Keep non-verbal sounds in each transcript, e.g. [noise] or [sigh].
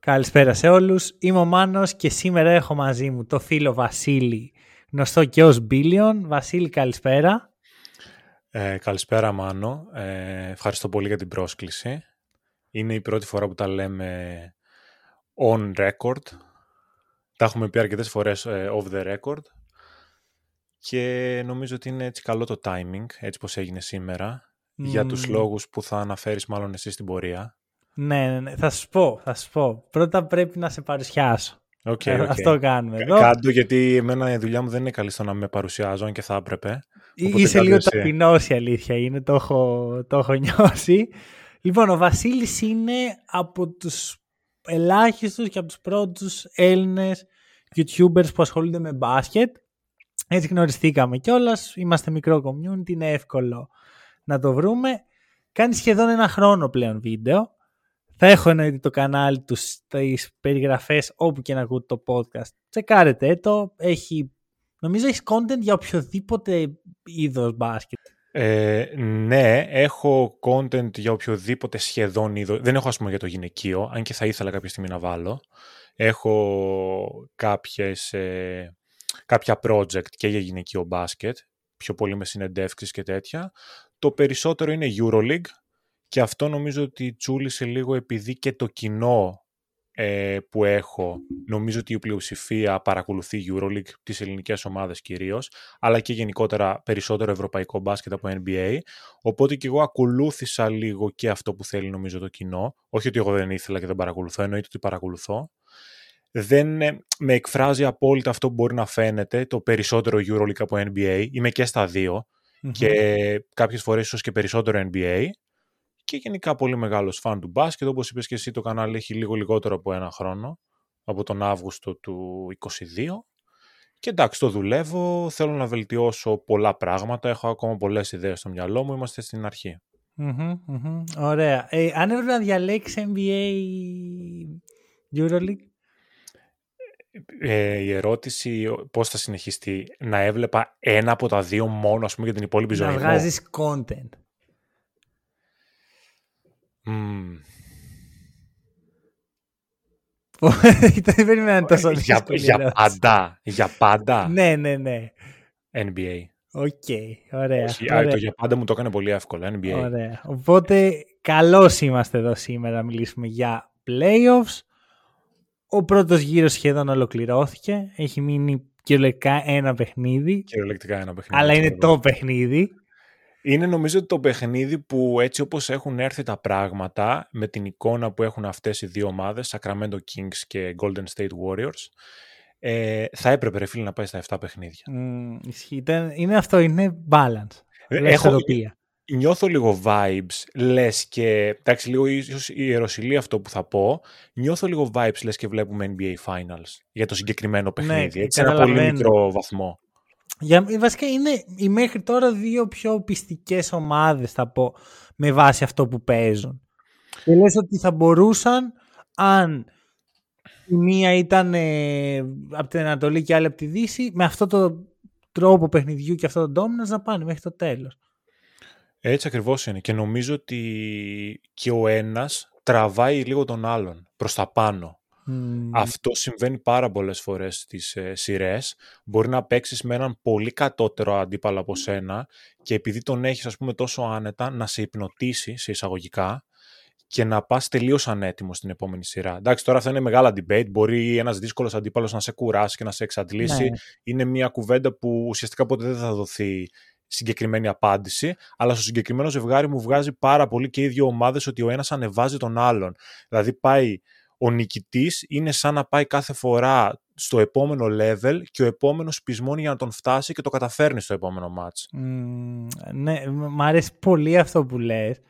Καλησπέρα σε όλους. Είμαι ο Μάνος και σήμερα έχω μαζί μου το φίλο Βασίλη, γνωστό και ως Billion. Βασίλη, καλησπέρα. Ε, καλησπέρα Μάνο. Ε, ευχαριστώ πολύ για την πρόσκληση. Είναι η πρώτη φορά που τα λέμε on record. Τα έχουμε πει αρκετές φορές ε, off the record. Και νομίζω ότι είναι έτσι καλό το timing, έτσι πως έγινε σήμερα, για τους λόγους που θα αναφέρεις μάλλον εσύ στην πορεία. Ναι, ναι, ναι, θα σου πω, θα σου πω. Πρώτα πρέπει να σε παρουσιάσω. Okay, Ε, okay. Αυτό κάνουμε εδώ. Κάντο γιατί εμένα η δουλειά μου δεν είναι καλή στο να με παρουσιάζω, αν και θα έπρεπε. Οπότε Είσαι κάτω λίγο εσύ. ταπεινός η αλήθεια είναι, το έχω, το έχω νιώσει. Λοιπόν, ο Βασίλης είναι από τους ελάχιστους και από τους πρώτους Έλληνες YouTubers που ασχολούνται με μπάσκετ. Έτσι γνωριστήκαμε κιόλας. Είμαστε μικρό community, είναι εύκολο να το βρούμε. Κάνει σχεδόν ένα χρόνο πλέον βίντεο. Θα έχω εννοείται το κανάλι τους στις περιγραφές όπου και να ακούτε το podcast. Τσεκάρετε το. Έχει, νομίζω έχει content για οποιοδήποτε είδος μπάσκετ. Ε, ναι, έχω content για οποιοδήποτε σχεδόν είδο. Δεν έχω ας πούμε για το γυναικείο, αν και θα ήθελα κάποια στιγμή να βάλω. Έχω κάποιες, ε, κάποια project και για γυναικείο μπάσκετ, πιο πολύ με συνεντεύξεις και τέτοια. Το περισσότερο είναι EuroLeague και αυτό νομίζω ότι τσούλησε λίγο επειδή και το κοινό ε, που έχω, νομίζω ότι η πλειοψηφία παρακολουθεί EuroLeague, τις ελληνικές ομάδες κυρίως, αλλά και γενικότερα περισσότερο ευρωπαϊκό μπάσκετ από NBA. Οπότε και εγώ ακολούθησα λίγο και αυτό που θέλει νομίζω το κοινό. Όχι ότι εγώ δεν ήθελα και δεν παρακολουθώ, εννοείται ότι παρακολουθώ. Δεν ε, με εκφράζει απόλυτα αυτό που μπορεί να φαίνεται, το περισσότερο EuroLeague από NBA. Είμαι και στα δυο και κάποιες φορές ίσως και περισσότερο NBA. Και γενικά πολύ μεγάλος φαν του μπάσκετ. Όπως είπες και εσύ το κανάλι έχει λίγο λιγότερο από ένα χρόνο, από τον Αύγουστο του 22. Και εντάξει, το δουλεύω, θέλω να βελτιώσω πολλά πράγματα, έχω ακόμα πολλές ιδέες στο μυαλό μου, είμαστε στην αρχή. Μμμ, μμμ. Ωραία. Ε, αν έπρεπε να διαλέξεις NBA EuroLeague; Ε, η ερώτηση πώς θα συνεχιστεί, να έβλεπα ένα από τα δύο μόνο, ας πούμε, για την υπόλοιπη ζωή να μου. βγάζεις content. Μμμ. [laughs] Δεν περίμενα τόσο για, δύσκολη για ερώτηση. πάντα, για πάντα Ναι, ναι, ναι. NBA. OK, ωραία. Όχι, α, ωραία. το για πάντα μου το έκανε πολύ εύκολο, NBA. Ωραία. Οπότε, καλώς είμαστε εδώ σήμερα να μιλήσουμε για playoffs. Ο πρώτος γύρος σχεδόν ολοκληρώθηκε. Έχει μείνει κυριολεκτικά ένα παιχνίδι. Κυριολεκτικά ένα παιχνίδι. Αλλά είναι ακριβώς. το παιχνίδι. Είναι νομίζω το παιχνίδι που έτσι όπως έχουν έρθει τα πράγματα με την εικόνα που έχουν αυτές οι δύο ομάδες, Sacramento Kings και Golden State Warriors, ε, θα έπρεπε ρε φίλε να πάει στα 7 παιχνίδια. Μμ, ισχύει. Ήταν- είναι αυτό, είναι balance. Ε, Λες έχω- ισορροπία. Νιώθω λίγο vibes, λες και, εντάξει λίγο ίσως η ιεροσιλή αυτό που θα πω, νιώθω λίγο vibes λες και βλέπουμε NBA Finals για το συγκεκριμένο παιχνίδι, έτσι, σε ένα πολύ Ναι, καταλαβαίνω. μικρό βαθμό. Για, βασικά είναι οι μέχρι τώρα δύο πιο πιστικές ομάδες θα πω με βάση αυτό που παίζουν. Και λες ότι θα μπορούσαν αν η μία ήταν ε, από την Ανατολή και η άλλη από τη Δύση με αυτό το τρόπο παιχνιδιού και αυτό το dominance να πάνε μέχρι το τέλος. Έτσι ακριβώς είναι και νομίζω ότι και ο ένας τραβάει λίγο τον άλλον προς τα πάνω. Μμμ. Αυτό συμβαίνει πάρα πολλές φορές στις ε, σειρές. Μπορεί να παίξεις με έναν πολύ κατώτερο αντίπαλο από σένα και επειδή τον έχεις ας πούμε τόσο άνετα να σε υπνοτήσει σε εισαγωγικά και να πας τελείως ανέτοιμος στην επόμενη σειρά. Εντάξει, τώρα αυτά είναι μεγάλα debate. Μπορεί ένας δύσκολος αντίπαλος να σε κουράσει και να σε εξαντλήσει. Ναι. Είναι μια κουβέντα που ουσιαστικά ποτέ δεν θα δοθεί συγκεκριμένη απάντηση, αλλά στο συγκεκριμένο ζευγάρι μου βγάζει πάρα πολύ και οι δύο ομάδες ότι ο ένας ανεβάζει τον άλλον. Δηλαδή πάει ο νικητής είναι σαν να πάει κάθε φορά στο επόμενο level και ο επόμενος πεισμώνει για να τον φτάσει και το καταφέρνει στο επόμενο match. Μμμ, ναι, μ' μ' αρέσει πολύ αυτό που λες.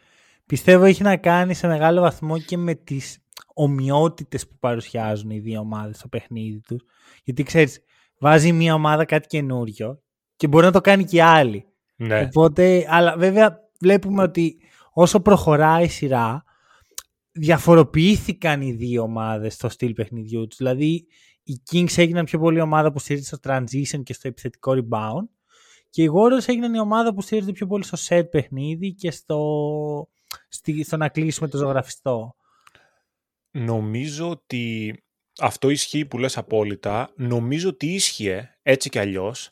Πιστεύω έχει να κάνει σε μεγάλο βαθμό και με τις ομοιότητες που παρουσιάζουν οι δύο ομάδες στο παιχνίδι τους. Γιατί ξέρεις, βάζει μια ομάδα κάτι καινούριο και μπορεί να το κάνει και η άλλη. Ναι. Οπότε, αλλά βέβαια βλέπουμε ότι όσο προχωράει η σειρά, διαφοροποιήθηκαν οι δύο ομάδες στο στυλ παιχνιδιού τους. Δηλαδή, οι Kings έγιναν πιο πολύ ομάδα που στηρίζεται στο transition και στο επιθετικό rebound και οι Warriors έγιναν η ομάδα που στηρίζεται πιο πολύ στο set παιχνίδι και στο, στο να κλείσουμε το ζωγραφιστό. Νομίζω ότι αυτό ισχύει που λες απόλυτα. Νομίζω ότι ίσχυε έτσι κι αλλιώς.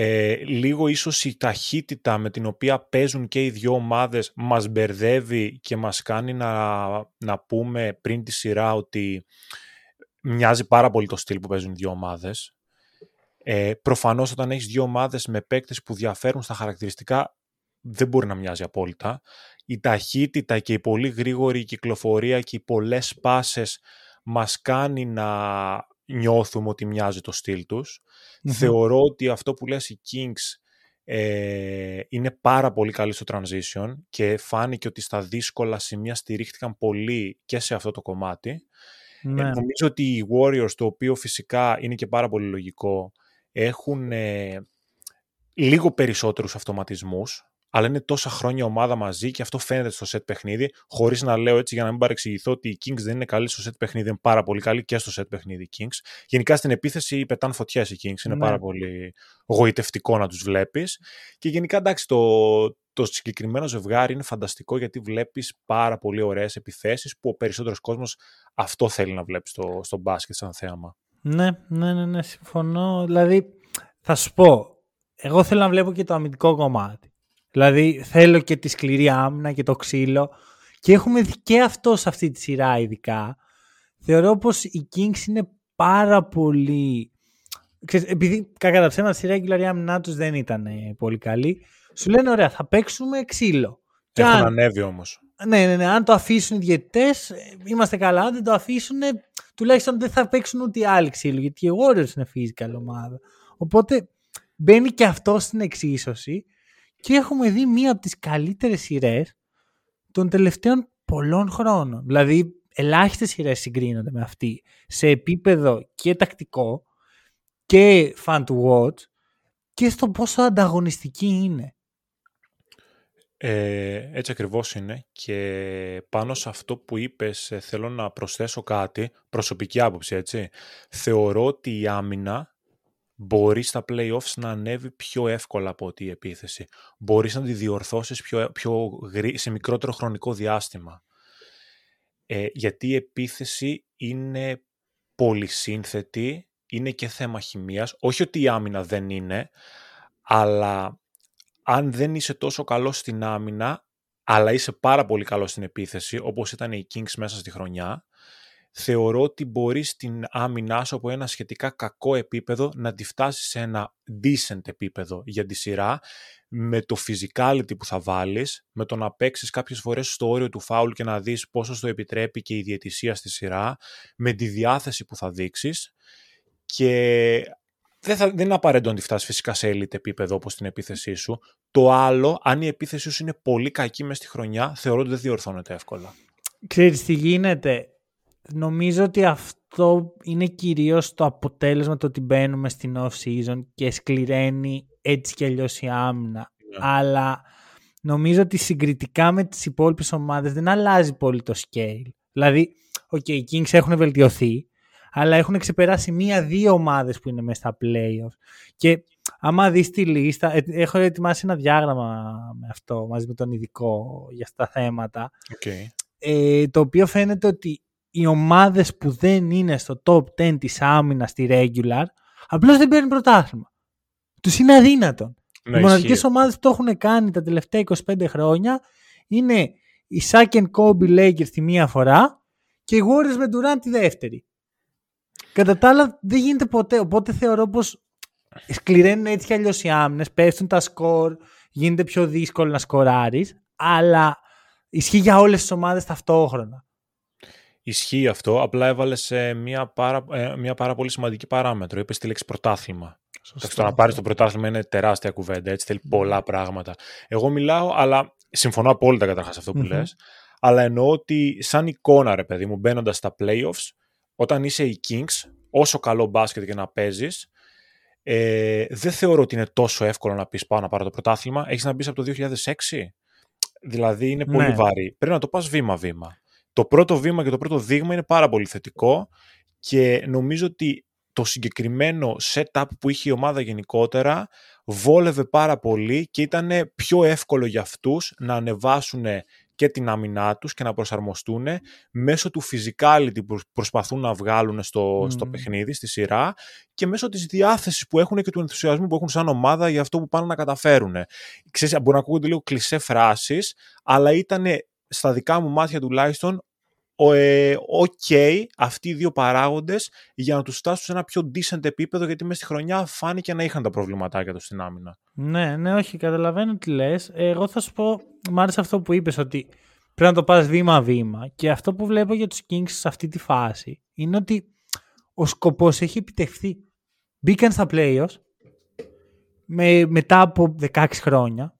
Ε, λίγο ίσως η ταχύτητα με την οποία παίζουν και οι δυο ομάδες μας μπερδεύει και μας κάνει να, να πούμε πριν τη σειρά ότι μοιάζει πάρα πολύ το στυλ που παίζουν οι δύο ομάδες. Ε, προφανώς όταν έχεις δύο ομάδες με παίκτες που διαφέρουν στα χαρακτηριστικά δεν μπορεί να μοιάζει απόλυτα. Η ταχύτητα και η πολύ γρήγορη κυκλοφορία και οι πολλές πάσες μας κάνει να νιώθουμε ότι μοιάζει το στυλ τους. Θεωρώ ότι αυτό που λες οι Kings ε, είναι πάρα πολύ καλή στο transition και φάνηκε ότι στα δύσκολα σημεία στηρίχτηκαν πολύ και σε αυτό το κομμάτι. Ε, Ναι. νομίζω ότι οι Warriors, το οποίο φυσικά είναι και πάρα πολύ λογικό, έχουν ε, λίγο περισσότερους αυτοματισμούς, αλλά είναι τόσα χρόνια ομάδα μαζί και αυτό φαίνεται στο set παιχνίδι, χωρίς να λέω έτσι για να μην παρεξηγηθώ ότι οι Kings δεν είναι καλοί στο set παιχνίδι, είναι πάρα πολύ καλοί και στο set παιχνίδι οι Kings. Γενικά στην επίθεση πετάνε φωτιές οι Kings, είναι Ναι. πάρα πολύ γοητευτικό να τους βλέπεις. Και γενικά εντάξει το, το συγκεκριμένο ζευγάρι είναι φανταστικό γιατί βλέπεις πάρα πολύ ωραίες επιθέσεις που ο περισσότερος κόσμος αυτό θέλει να βλέπει στο, στο μπάσκετ σαν θέαμα. Ναι, ναι, ναι, ναι, συμφωνώ. Δηλαδή, θα σου πω, εγώ θέλω να βλέπω και το αμυντικό κομμάτι. Δηλαδή, θέλω και τη σκληρή άμυνα και το ξύλο. Και έχουμε δει και αυτό σε αυτή τη σειρά ειδικά. Θεωρώ πως οι Kings είναι πάρα πολύ... Ξέρεις, επειδή κακά τα ψέματα στη regular η άμυνά τους δεν ήταν ε, πολύ καλή, σου λένε ωραία, θα παίξουμε ξύλο. Και Έχουν αν- ανέβει όμως. ναι, ναι, ναι. Αν το αφήσουν οι διαιτητές, ε, είμαστε καλά. Αν δεν το αφήσουν, ε, τουλάχιστον δεν θα παίξουν ούτε οι άλλοι ξύλο. Γιατί οι Warriors είναι physical ομάδα. Οπότε μπαίνει και αυτό στην εξίσωση και έχουμε δει μία από τις καλύτερες σειρές των τελευταίων πολλών χρόνων. Δηλαδή, ελάχιστες σειρές συγκρίνονται με αυτή σε επίπεδο και τακτικό και fan to watch και στο πόσο ανταγωνιστική είναι. Ε, έτσι ακριβώς είναι και πάνω σε αυτό που είπες ε, θέλω να προσθέσω κάτι, προσωπική άποψη έτσι. Θεωρώ ότι η άμυνα μπορεί στα play-offs να ανέβει πιο εύκολα από ότι η επίθεση. Μπορείς να τη διορθώσεις πιο, πιο γρή- σε μικρότερο χρονικό διάστημα. Ε, γιατί η επίθεση είναι πολυσύνθετη, είναι και θέμα χημίας. Όχι ότι η άμυνα δεν είναι, αλλά αν δεν είσαι τόσο καλός στην άμυνα, αλλά είσαι πάρα πολύ καλός στην επίθεση, όπως ήταν οι Kings μέσα στη χρονιά, θεωρώ ότι μπορείς την άμυνά σου από ένα σχετικά κακό επίπεδο να τη φτάσεις σε ένα decent επίπεδο για τη σειρά, με το physicality που θα βάλεις, με το να παίξεις κάποιες φορές στο όριο του φάουλ και να δεις πόσο στο επιτρέπει και η διαιτησία στη σειρά, με τη διάθεση που θα δείξεις και δεν, θα, δεν είναι απαραίτητο να τη φτάσεις φυσικά σε elite επίπεδο όπως στην επίθεσή σου. Το άλλο, αν η επίθεσή σου είναι πολύ κακή μέσα στη χρονιά, θεωρώ ότι δεν διορθώνεται εύκολα. Ξέρεις τι γίνεται; Νομίζω ότι αυτό είναι κυρίως το αποτέλεσμα το ότι μπαίνουμε στην off-season και σκληραίνει έτσι κι αλλιώς η άμυνα. Αλλά νομίζω ότι συγκριτικά με τις υπόλοιπες ομάδες δεν αλλάζει πολύ το scale. Δηλαδή, okay, οι Kings έχουν βελτιωθεί, αλλά έχουν ξεπεράσει μία-δύο ομάδες που είναι μέσα στα playoffs. Και άμα δεις τη λίστα, ε, έχω ετοιμάσει ένα διάγραμμα με αυτό, μαζί με τον ειδικό για αυτά τα θέματα Okay. ε, το οποίο φαίνεται ότι οι ομάδες που δεν είναι στο top 10 της άμυνας στη regular απλώς δεν παίρνουν πρωτάθλημα. Τους είναι αδύνατον. Ναι, οι μοναδικές ισχύει. ομάδες που το έχουν κάνει τα τελευταία 25 χρόνια είναι οι Shaq and Kobe Lakers τη μία φορά και οι Warriors με Durant τη δεύτερη. Κατά τα άλλα δεν γίνεται ποτέ, οπότε θεωρώ πως σκληραίνουν έτσι κι αλλιώς οι άμυνες, πέφτουν τα σκορ, γίνεται πιο δύσκολο να σκοράρεις, αλλά ισχύει για όλες τις ομάδες ταυτόχρονα. Ισχύει αυτό, απλά έβαλες μια, πάρα, ε, μια πάρα πολύ σημαντική παράμετρο. Είπες τη λέξη πρωτάθλημα. Εντάξει, το να πάρεις το πρωτάθλημα είναι τεράστια κουβέντα, έτσι θέλει πολλά πράγματα. Εγώ μιλάω, αλλά συμφωνώ απόλυτα καταρχάς αυτό που Μμμ. λες, αλλά εννοώ ότι σαν εικόνα, ρε παιδί μου, μπαίνοντας στα playoffs, όταν είσαι οι Kings, όσο καλό μπάσκετ και να παίζεις, ε, δεν θεωρώ ότι είναι τόσο εύκολο να πεις πάω να πάρω το πρωτάθλημα. Έχεις να μπεις από το 2006. Δηλαδή είναι πολύ ναι. βαρύ. Πρέπει να το πας βήμα-βήμα. Το πρώτο βήμα και το πρώτο δείγμα είναι πάρα πολύ θετικό και νομίζω ότι το συγκεκριμένο setup που είχε η ομάδα γενικότερα βόλευε πάρα πολύ και ήταν πιο εύκολο για αυτούς να ανεβάσουν και την άμυνά τους και να προσαρμοστούν μέσω του physicality που προσπαθούν να βγάλουν στο, στο παιχνίδι, στη σειρά και μέσω της διάθεσης που έχουν και του ενθουσιασμού που έχουν σαν ομάδα για αυτό που πάνε να καταφέρουν. Ξέρεις, μπορεί να ακούγονται λίγο κλισέ φράσεις, αλλά ήταν στα δικά μου μάτια τουλάχιστον ε, ok αυτοί οι δύο παράγοντες για να τους φτάσουν σε ένα πιο decent επίπεδο γιατί μέσα στη χρονιά φάνηκε να είχαν τα προβληματάκια τους στην άμυνα. Ναι, ναι, όχι, καταλαβαίνω τι λες. Εγώ θα σου πω, μ' άρεσε αυτό που είπες ότι πρέπει να το πας βήμα-βήμα και αυτό που βλέπω για τους Kings σε αυτή τη φάση είναι ότι ο σκοπός έχει επιτευχθεί. Μπήκαν στα playoffs με, μετά από 16 χρόνια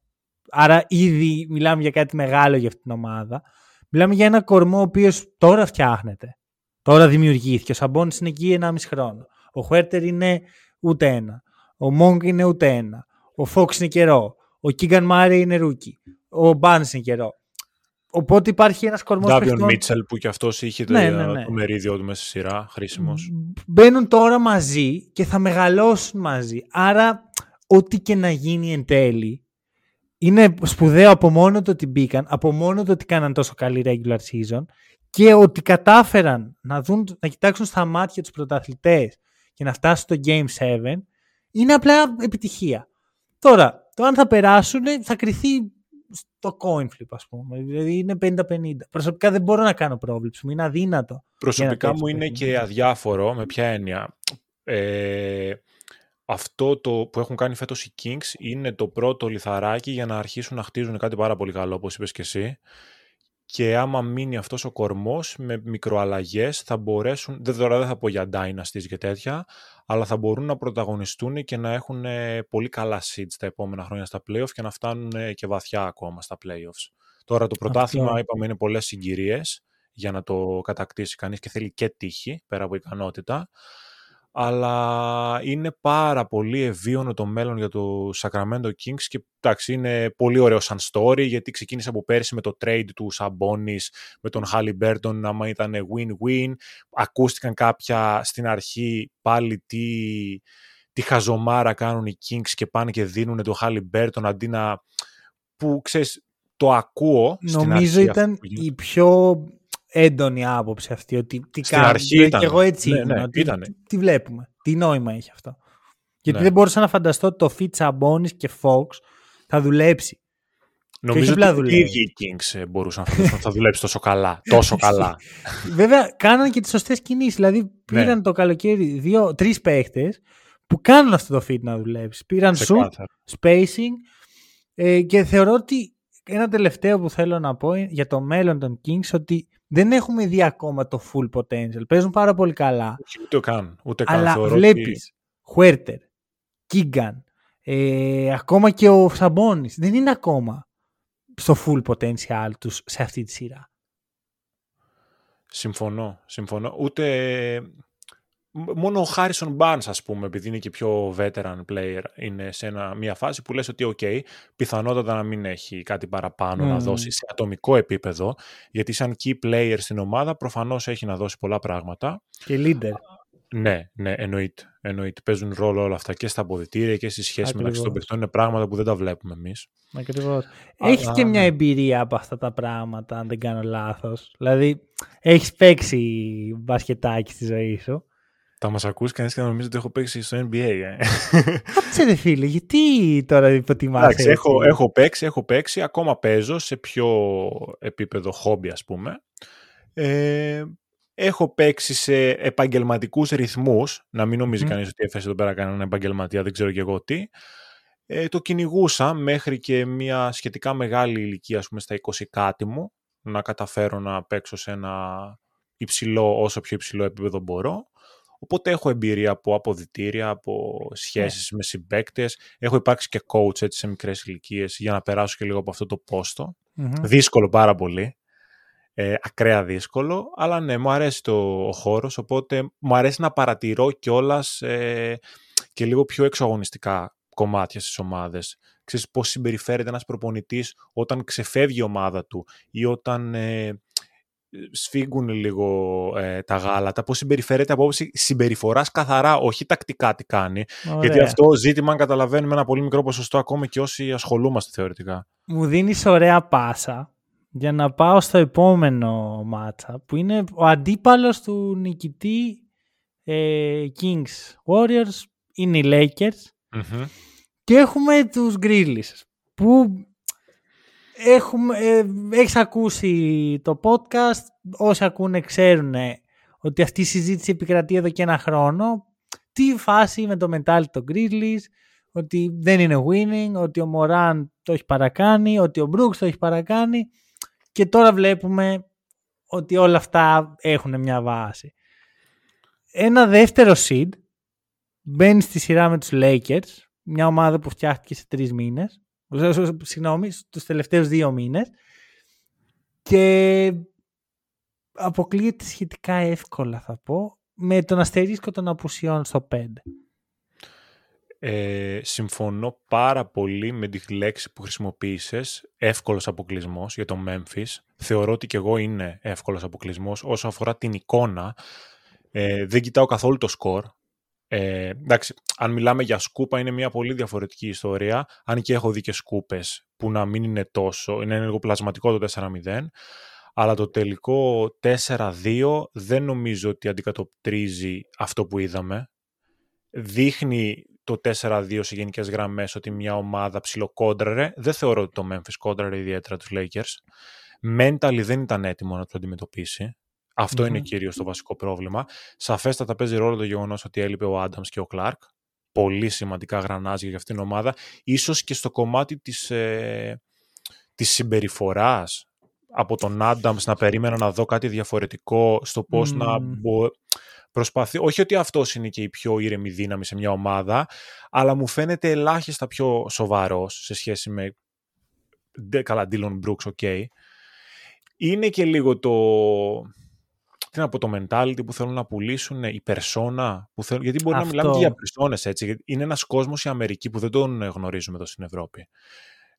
άρα ήδη μιλάμε για κάτι μεγάλο για αυτή την ομάδα Μιλάμε για ένα κορμό ο οποίος τώρα φτιάχνεται. Τώρα δημιουργήθηκε. Ο Σαμπόνι είναι εκεί 1,5 χρόνο. Ο Χουέρτερ είναι ούτε ένα. Ο Μονκ είναι ούτε ένα. Ο Φόξ είναι καιρό. Ο Κίγκαν Μάρι είναι rookie. Ο Μπαρνς είναι καιρό. Οπότε υπάρχει ένας κορμός. Ντάβιον Μίτσελ που κι αυτός είχε ναι, ναι, ναι. το μερίδιο του μέσα στη σειρά, χρήσιμος. Μπαίνουν τώρα μαζί και θα μεγαλώσουν μαζί. Άρα, ό,τι και να γίνει εν τέλει, είναι σπουδαίο από μόνο το ότι μπήκαν, από μόνο το ότι κάναν τόσο καλή regular season και ότι κατάφεραν να, δουν, να κοιτάξουν στα μάτια τους πρωταθλητές και να φτάσουν στο Game 7 είναι απλά επιτυχία. Τώρα, το αν θα περάσουν θα κρυθεί στο coin flip ας πούμε. Δηλαδή είναι 50-50. Προσωπικά δεν μπορώ να κάνω πρόβληψη μου. Είναι αδύνατο. Προσωπικά μου είναι και αδιάφορο. Με ποια έννοια. Ε, αυτό το που έχουν κάνει φέτος οι Kings είναι το πρώτο λιθαράκι για να αρχίσουν να χτίζουν κάτι πάρα πολύ καλό, όπως είπες και εσύ. Και άμα μείνει αυτός ο κορμός με μικροαλλαγές θα μπορέσουν, δεν τώρα δεν θα πω για dynasties και τέτοια, αλλά θα μπορούν να πρωταγωνιστούν και να έχουν ε, πολύ καλά seeds τα επόμενα χρόνια στα playoffs και να φτάνουν ε, και βαθιά ακόμα στα playoffs. Τώρα το πρωτάθλημα είπαμε είναι πολλές συγκυρίες για να το κατακτήσει κανείς και θέλει και τύχη πέρα από ικανότητα αλλά είναι πάρα πολύ ευίωνο το μέλλον για το Sacramento Kings και εντάξει, είναι πολύ ωραίο σαν story γιατί ξεκίνησε από πέρσι με το trade του Sabonis με τον Halliburton άμα ήταν win-win. Ακούστηκαν κάποια στην αρχή πάλι τι, τι χαζομάρα κάνουν οι Kings και πάνε και δίνουν το Halliburton αντί να που ξέρεις το ακούω Νομίζω στην αρχή ήταν η πιο έντονη άποψη αυτή ότι τι Στην αρχή ήταν. Και εγώ έτσι ναι, ήμουν, ναι, ότι ήτανε. τι βλέπουμε, τι νόημα έχει αυτό. Γιατί Ναι. δεν μπορούσα να φανταστώ ότι το Fit Sabonis και Fox θα δουλέψει. Νομίζω απλά ότι οι δουλεύει. ίδιοι οι Kings ε, μπορούσαν να φανταστούν ότι θα δουλέψει τόσο καλά. Τόσο [laughs] καλά. Βέβαια, κάνανε και τις σωστές κινήσεις. Δηλαδή, πήραν Ναι. το καλοκαίρι δύο, τρεις παίχτες που κάνουν αυτό το fit να δουλέψει. Πήραν shoot, Ξεκάθαρα. spacing ε, και θεωρώ ότι ένα τελευταίο που θέλω να πω είναι για το μέλλον των Kings ότι δεν έχουμε δει ακόμα το full potential. Παίζουν πάρα πολύ καλά. Όχι, Ούτε καν. Ούτε καν. Αλλά Θεωρώ βλέπεις ότι- Χουέρτερ, Κίγκαν, ε, ακόμα και ο Σαμπόνις δεν είναι ακόμα στο full potential τους σε αυτή τη σειρά. Συμφωνώ. Συμφωνώ. Ούτε. Μ- Μόνο ο Χάρισον Barnes, ας πούμε, επειδή είναι και πιο veteran player, είναι σε ένα, μια φάση που λες ότι ok, πιθανότατα να μην έχει κάτι παραπάνω να Μμμ. δώσει σε ατομικό επίπεδο, γιατί σαν key player στην ομάδα προφανώς έχει να δώσει πολλά πράγματα. Και leader. Ναι, ναι, εννοείται. εννοείται. Παίζουν ρόλο όλα αυτά και στα αποδητήρια και στη σχέση μεταξύ των Ακριβώς. παιχτών. Είναι πράγματα που δεν τα βλέπουμε εμείς. Ακριβώς. Αλλά, Έχεις και μια ναι. εμπειρία από αυτά τα πράγματα, αν δεν κάνω λάθος. Δηλαδή, έχεις παίξει μπασκετάκι στη ζωή σου. Θα μας ακούσει κανείς και να νομίζεις ότι έχω παίξει στο NBA. Ε. Κάτσε ρε φίλε, γιατί τώρα υποτιμάς Εντάξει, έτσι; έχω, έχω παίξει, έχω παίξει, ακόμα παίζω σε πιο επίπεδο χόμπι ας πούμε. Ε, έχω παίξει σε επαγγελματικούς ρυθμούς, να μην νομίζει Μμμ. κανείς ότι έφεσε εδώ πέρα κανέναν επαγγελματία, δεν ξέρω και εγώ τι. Ε, το κυνηγούσα μέχρι και μια σχετικά μεγάλη ηλικία, ας πούμε στα 20 κάτι μου, να καταφέρω να παίξω σε ένα υψηλό, όσο πιο υψηλό επίπεδο μπορώ. Οπότε έχω εμπειρία από αποδητήρια, από σχέσεις με συμπαίκτες. Έχω υπάρξει και coach έτσι, σε μικρές ηλικίες για να περάσω και λίγο από αυτό το πόστο. Μμμ. Δύσκολο πάρα πολύ. ε, ακραία δύσκολο, αλλά ναι, μου αρέσει το, ο χώρος, οπότε μου αρέσει να παρατηρώ κιόλας ε, και λίγο πιο εξαγωνιστικά κομμάτια στις ομάδες. Ξέρεις πώς συμπεριφέρεται ένας προπονητής όταν ξεφεύγει η ομάδα του ή όταν ε, σφίγγουν λίγο ε, τα γάλατα, πώς συμπεριφέρεται από όψη συμπεριφοράς καθαρά, όχι τακτικά τι κάνει. Γιατί αυτό ζήτημα, αν καταλαβαίνουμε, ένα πολύ μικρό ποσοστό ακόμα και όσοι ασχολούμαστε θεωρητικά. Μου δίνεις ωραία πάσα για να πάω στο επόμενο μάτσα που είναι ο αντίπαλος του νικητή ε, Kings Warriors είναι οι Lakers και έχουμε τους Grizzlies που έχουμε, ε, έχεις ακούσει το podcast. Όσοι ακούνε ξέρουν ότι αυτή η συζήτηση επικρατεί εδώ και ένα χρόνο. Τι φάση με το mentality των Grizzlies ότι δεν είναι winning, ότι ο Μωράν το έχει παρακάνει, ότι ο Brooks το έχει παρακάνει. Και τώρα βλέπουμε ότι όλα αυτά έχουν μια βάση. Ένα δεύτερο seed μπαίνει στη σειρά με τους Lakers, μια ομάδα που φτιάχτηκε σε τρεις μήνες, συγγνώμη, στους τελευταίους δύο μήνες και αποκλείεται σχετικά εύκολα θα πω με τον αστερίσκο των απουσιών στο 5. Ε, συμφωνώ πάρα πολύ με τη λέξη που χρησιμοποίησες, εύκολος αποκλεισμός για το Memphis. Θεωρώ ότι και εγώ είναι εύκολος αποκλεισμός όσο αφορά την εικόνα. Ε, δεν κοιτάω καθόλου το σκορ. Ε, εντάξει, αν μιλάμε για σκούπα είναι μια πολύ διαφορετική ιστορία, αν και έχω δει και σκούπες που να μην είναι τόσο, είναι λίγο πλασματικό το 4-0, αλλά το τελικό 4-2 δεν νομίζω ότι αντικατοπτρίζει αυτό που είδαμε. Δείχνει το 4-2 σε γενικές γραμμές ότι μια ομάδα ψιλοκόντραρε. Δεν θεωρώ ότι το Memphis κόντραρε ιδιαίτερα τους Lakers. Mentally δεν ήταν έτοιμο να το αντιμετωπίσει. Αυτό είναι κυρίως το βασικό πρόβλημα. Σαφέστατα παίζει ρόλο το γεγονός ότι έλειπε ο Άνταμς και ο Κλάρκ. Πολύ σημαντικά γρανάζια για αυτήν την ομάδα. Ίσως και στο κομμάτι της, ε, της συμπεριφοράς από τον Άνταμς να περίμενα να δω κάτι διαφορετικό στο πώς να μπο προσπαθεί, όχι ότι αυτός είναι και η πιο ήρεμη δύναμη σε μια ομάδα, αλλά μου φαίνεται ελάχιστα πιο σοβαρός σε σχέση με καλά Dylan Brooks, ok. Είναι και λίγο το, τι να πω, το mentality που θέλουν να πουλήσουν, η persona που θέλουν, γιατί μπορεί να μιλάμε και για περσόνες έτσι, είναι ένας κόσμος η Αμερική που δεν τον γνωρίζουμε εδώ στην Ευρώπη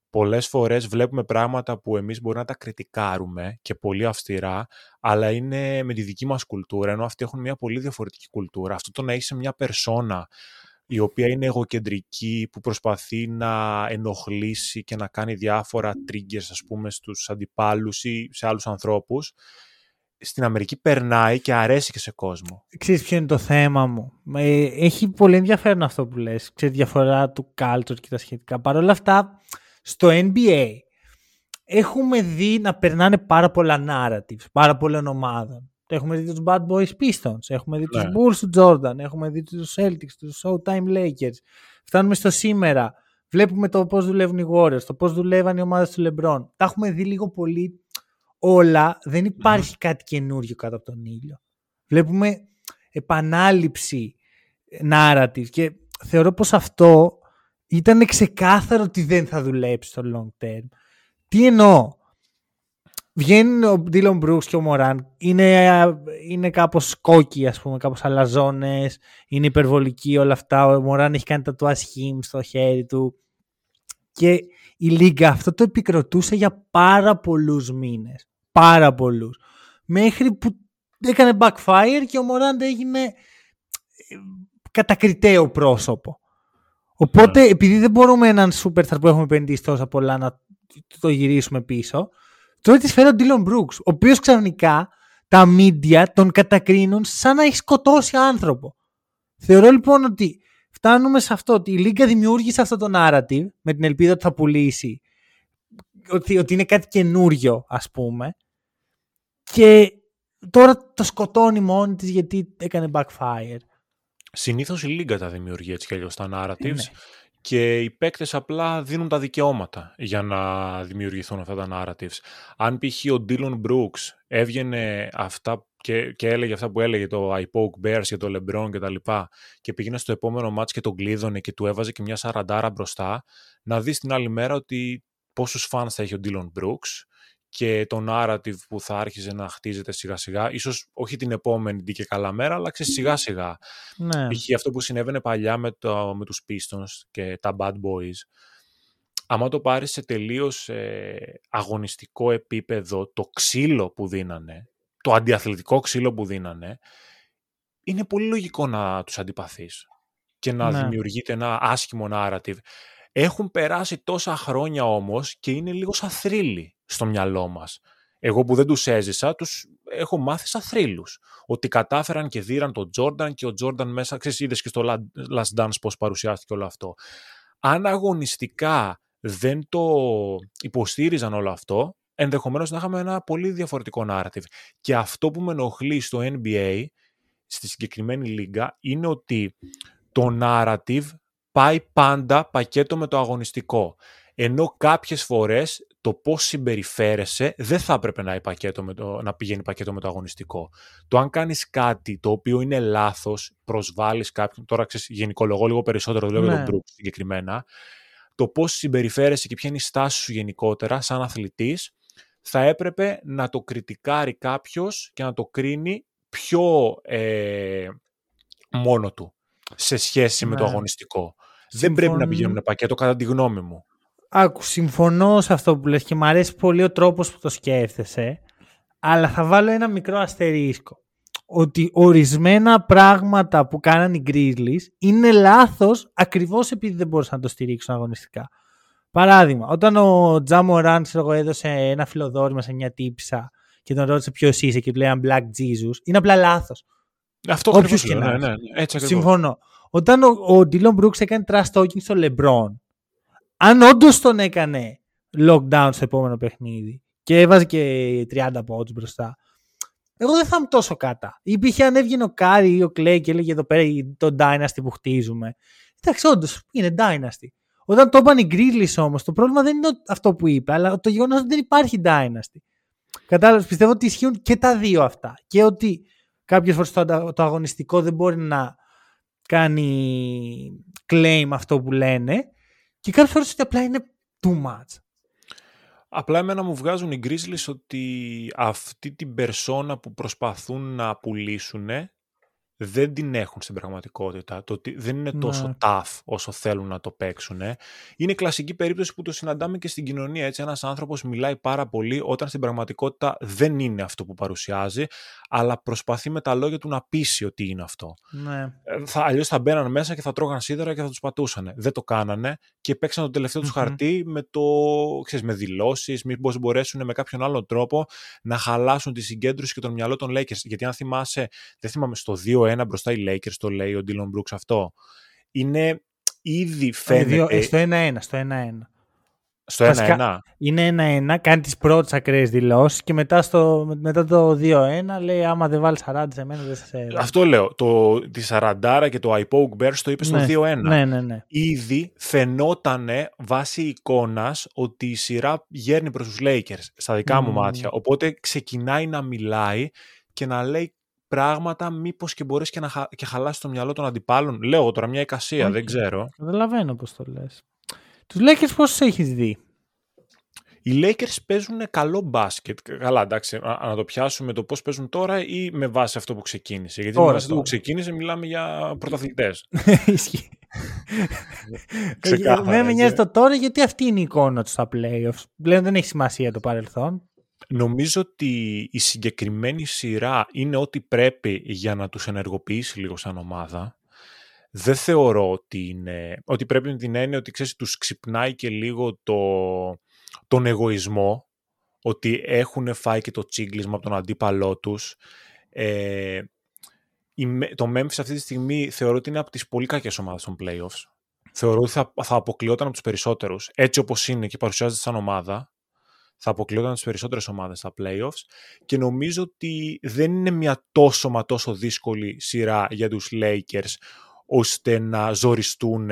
πολλές φορές βλέπουμε πράγματα που εμείς μπορούμε να τα κριτικάρουμε και πολύ αυστηρά, αλλά είναι με τη δική μας κουλτούρα, ενώ αυτοί έχουν μια πολύ διαφορετική κουλτούρα. Αυτό το να έχει μια περσόνα η οποία είναι εγωκεντρική, που προσπαθεί να ενοχλήσει και να κάνει διάφορα triggers, ας πούμε, στους αντιπάλους ή σε άλλους ανθρώπους, στην Αμερική περνάει και αρέσει και σε κόσμο. Ξέρεις ποιο είναι το θέμα μου; Ε, έχει πολύ ενδιαφέρον αυτό που λες. Ξέρεις, διαφορά του culture και τα σχετικά. Παρ' όλα αυτά, στο NBA έχουμε δει να περνάνε πάρα πολλά narratives, πάρα πολλών ομάδων. Έχουμε δει τους Bad Boys Pistons, έχουμε δει τους ναι. Bulls του Jordan, έχουμε δει τους Celtics, τους Showtime Lakers. Φτάνουμε στο σήμερα. Βλέπουμε το πώς δουλεύουν οι Warriors, το πώς δουλεύαν οι ομάδες του LeBron. Τα έχουμε δει λίγο πολύ όλα. Δεν υπαρχει κάτι καινούριο κάτω από τον ήλιο. Βλέπουμε επανάληψη narrative και θεωρώ πως αυτό ήταν ξεκάθαρο ότι δεν θα δουλέψει στο long term. Τι εννοώ; Βγαίνει ο Dylan Brooks και ο Μωράν. Είναι, είναι κάπως κόκκι, ας πούμε, κάπως αλαζόνες. Είναι υπερβολικοί όλα αυτά. Ο Μωράν έχει κάνει τα του ασχήμ στο χέρι του. Και η Λίγκα αυτό το επικροτούσε για πάρα πολλούς μήνες. Πάρα πολλούς. Μέχρι που έκανε backfire και ο Μωράν έγινε ε, κατακριτέο πρόσωπο. Οπότε, ναι. επειδή δεν μπορούμε έναν superstar που έχουμε επενδύσει τόσα πολλά να το γυρίσουμε πίσω, τώρα τη φέρω ο Dylan Brooks, ο οποίος ξαφνικά τα media τον κατακρίνουν σαν να έχει σκοτώσει άνθρωπο. Θεωρώ λοιπόν ότι φτάνουμε σε αυτό, ότι η Λίγκα δημιούργησε αυτό το narrative με την ελπίδα ότι θα πουλήσει, ότι, ότι είναι κάτι καινούριο ας πούμε και τώρα το σκοτώνει μόνη της γιατί έκανε backfire. Συνήθως η Λίγκα τα δημιουργεί έτσι κι αλλιώς τα narratives ναι. και οι παίκτες απλά δίνουν τα δικαιώματα για να δημιουργηθούν αυτά τα narratives. Αν π.χ. ο Dylan Brooks έβγαινε αυτά και, και έλεγε αυτά που έλεγε το I poke bears για το LeBron και τα λοιπά και πήγαινε στο επόμενο μάτς και τον κλείδωνε και του έβαζε και μια σαραντάρα μπροστά να δεις την άλλη μέρα ότι πόσους φανς θα έχει ο Dylan Brooks και το narrative που θα άρχιζε να χτίζεται σιγά σιγά, ίσως όχι την επόμενη την και καλά μέρα, αλλά ξέρεις σιγά σιγά. Ναι. Π.χ. αυτό που συνέβαινε παλιά με, το, με τους Pistons και τα Bad Boys, άμα το πάρεις σε τελείως ε, αγωνιστικό επίπεδο, το ξύλο που δίνανε, το αντιαθλητικό ξύλο που δίνανε, είναι πολύ λογικό να τους αντιπαθείς και να Ναι. δημιουργείται ένα άσχημο narrative. Έχουν περάσει τόσα χρόνια όμως και είναι λίγο σαν θρύλοι στο μυαλό μας. Εγώ που δεν τους έζησα, τους έχω μάθει σαν θρύλους. Ότι κατάφεραν και δίραν τον Τζόρνταν και ο Τζόρνταν μέσα, ξέρεις, είδες και στο La- Last Dance πώς παρουσιάστηκε όλο αυτό. Αν αγωνιστικά δεν το υποστήριζαν όλο αυτό, ενδεχομένως να είχαμε ένα πολύ διαφορετικό narrative. Και αυτό που με ενοχλεί στο NBA, στη συγκεκριμένη λίγα, είναι ότι το narrative πάει πάντα πακέτο με το αγωνιστικό. Ενώ κάποιες φορές το πώς συμπεριφέρεσαι δεν θα έπρεπε να, πακέτο με το, να πηγαίνει πακέτο με το αγωνιστικό. Το αν κάνεις κάτι το οποίο είναι λάθος, προσβάλλεις κάποιον, τώρα ξέρεις, γενικολογώ λίγο περισσότερο, δεν λέω για Ναι. τον Brooks συγκεκριμένα, το πώς συμπεριφέρεσαι και ποια είναι η στάση σου γενικότερα σαν αθλητής, θα έπρεπε να το κριτικάρει κάποιος και να το κρίνει πιο ε, μόνο του σε σχέση με το Ναι. αγωνιστικό. Δεν πρέπει να Συμφων- πηγαίνουν πακέτο κατά τη γνώμη μου. Άκου, συμφωνώ σε αυτό που λες και μου αρέσει πολύ ο τρόπος που το σκέφτεσαι, αλλά θα βάλω ένα μικρό αστερίσκο. Ότι ορισμένα πράγματα που κάναν οι Grizzlies είναι λάθος ακριβώς επειδή δεν μπορούσαν να το στηρίξουν αγωνιστικά. Παράδειγμα, όταν ο Τζάμο Ραν έδωσε ένα φιλοδόρημα σε μια τύψα και τον ρώτησε ποιος είσαι και του λέει I'm Black Jesus, είναι απλά λάθος. Αυτό Όποιος ακριβώς και λέω, να ναι, είσαι. ναι, ναι, έτσι ακριβώς. Συμφωνώ. Όταν ο, ο Dillon Brooks έκανε trash talking στο LeBron, αν όντως τον έκανε lockdown στο επόμενο παιχνίδι και έβαζε και 30 πόντους μπροστά, εγώ δεν θα είμαι τόσο κάτα. Ή π.χ. αν έβγαινε ο Κάρι ή ο Κλέη και έλεγε εδώ πέρα το Dynasty που χτίζουμε. Εντάξει, όντως είναι Dynasty. Όταν το είπαν οι Grizzlies όμως, το πρόβλημα δεν είναι αυτό που είπε, αλλά το γεγονός ότι δεν υπάρχει Dynasty. Κατάλαβες, πιστεύω ότι ισχύουν και τα δύο αυτά. Και ότι κάποιες φορές το, αντα- το αγωνιστικό δεν μπορεί να κάνει claim αυτό που λένε και κάποιες φορές ότι απλά είναι too much. Απλά εμένα μου βγάζουν οι Grizzlies ότι αυτή την περσόνα που προσπαθούν να πουλήσουν δεν την έχουν στην πραγματικότητα. Το ότι δεν είναι τόσο Ναι. tough όσο θέλουν να το παίξουν. Είναι κλασική περίπτωση που το συναντάμε και στην κοινωνία. Έτσι, ένας άνθρωπος μιλάει πάρα πολύ όταν στην πραγματικότητα δεν είναι αυτό που παρουσιάζει, αλλά προσπαθεί με τα λόγια του να πείσει ότι είναι αυτό. Ναι. Ε, θα, αλλιώς θα μπαίναν μέσα και θα τρώγαν σίδερα και θα τους πατούσαν. Δεν το κάνανε και παίξαν το τελευταίο τους Μμμ. χαρτί με, το, ξέρεις, με δηλώσεις, μήπως μπορέσουν με κάποιον άλλον τρόπο να χαλάσουν τη συγκέντρωση και τον μυαλό των Lakers. Γιατί αν θυμάσαι, δεν θυμάμαι, στο 2-1 μπροστά οι Lakers το λέει ο Dylan Brooks αυτό. Είναι ήδη Ε, δύο- φαίνεται ε, στο 1-1, στο 1-1. Στο 1-1. βασικά- Είναι 1-1, κάνει τις πρώτες ακραίες δηλώσεις και μετά, στο, μετά το 2-1 λέει άμα δεν βάλεις 40 σε μένα δεν σε θέλω. Αυτό λέω. Το, τη Σαραντάρα και το I poke bears το είπες στο ναι. 2-1. Ναι, ναι, ναι. ήδη φαινότανε βάσει εικόνας ότι η σειρά γέρνει προς τους Lakers στα δικά μου Μμμ. μάτια. Οπότε ξεκινάει να μιλάει και να λέει πράγματα μήπως και μπορέσει και να χα... και χαλάσεις το μυαλό των αντιπάλων. Λέω εγώ τώρα μια εικασία, Όχι. δεν ξέρω. Καταλαβαίνω πώς το λες. Τους Lakers πώς έχεις δει; Οι Lakers παίζουν καλό μπάσκετ. Καλά, εντάξει, να, να το πιάσουμε το πώς παίζουν τώρα ή με βάση αυτό που ξεκίνησε. Γιατί Τώρα, με βάση αυτό που τώρα. ξεκίνησε μιλάμε για πρωταθλητές. [laughs] Ισχύει. [laughs] Ξεκάθαρα, Δεν με έτσι. νοιάζει το τώρα γιατί αυτή είναι η εικόνα τους στα playoffs. Πλέον δεν έχει σημασία το παρελθόν. Νομίζω ότι η συγκεκριμένη σειρά είναι ό,τι πρέπει για να τους ενεργοποιήσει λίγο σαν ομάδα. Δεν θεωρώ ότι, είναι, ότι πρέπει με την έννοια ότι ξέρεις, τους ξυπνάει και λίγο το, τον εγωισμό, ότι έχουν φάει και το τσίγκλισμα από τον αντίπαλό τους. Ε, η, Με- το Memphis αυτή τη στιγμή θεωρώ ότι είναι από τις πολύ κακές ομάδες των playoffs. Θεωρώ ότι θα, θα αποκλειόταν από τους περισσότερους. Έτσι όπως είναι και παρουσιάζεται σαν ομάδα, θα αποκλειόταν από τις περισσότερες ομάδες στα playoffs και νομίζω ότι δεν είναι μια τόσο μα τόσο δύσκολη σειρά για τους Lakers ώστε να ζοριστούν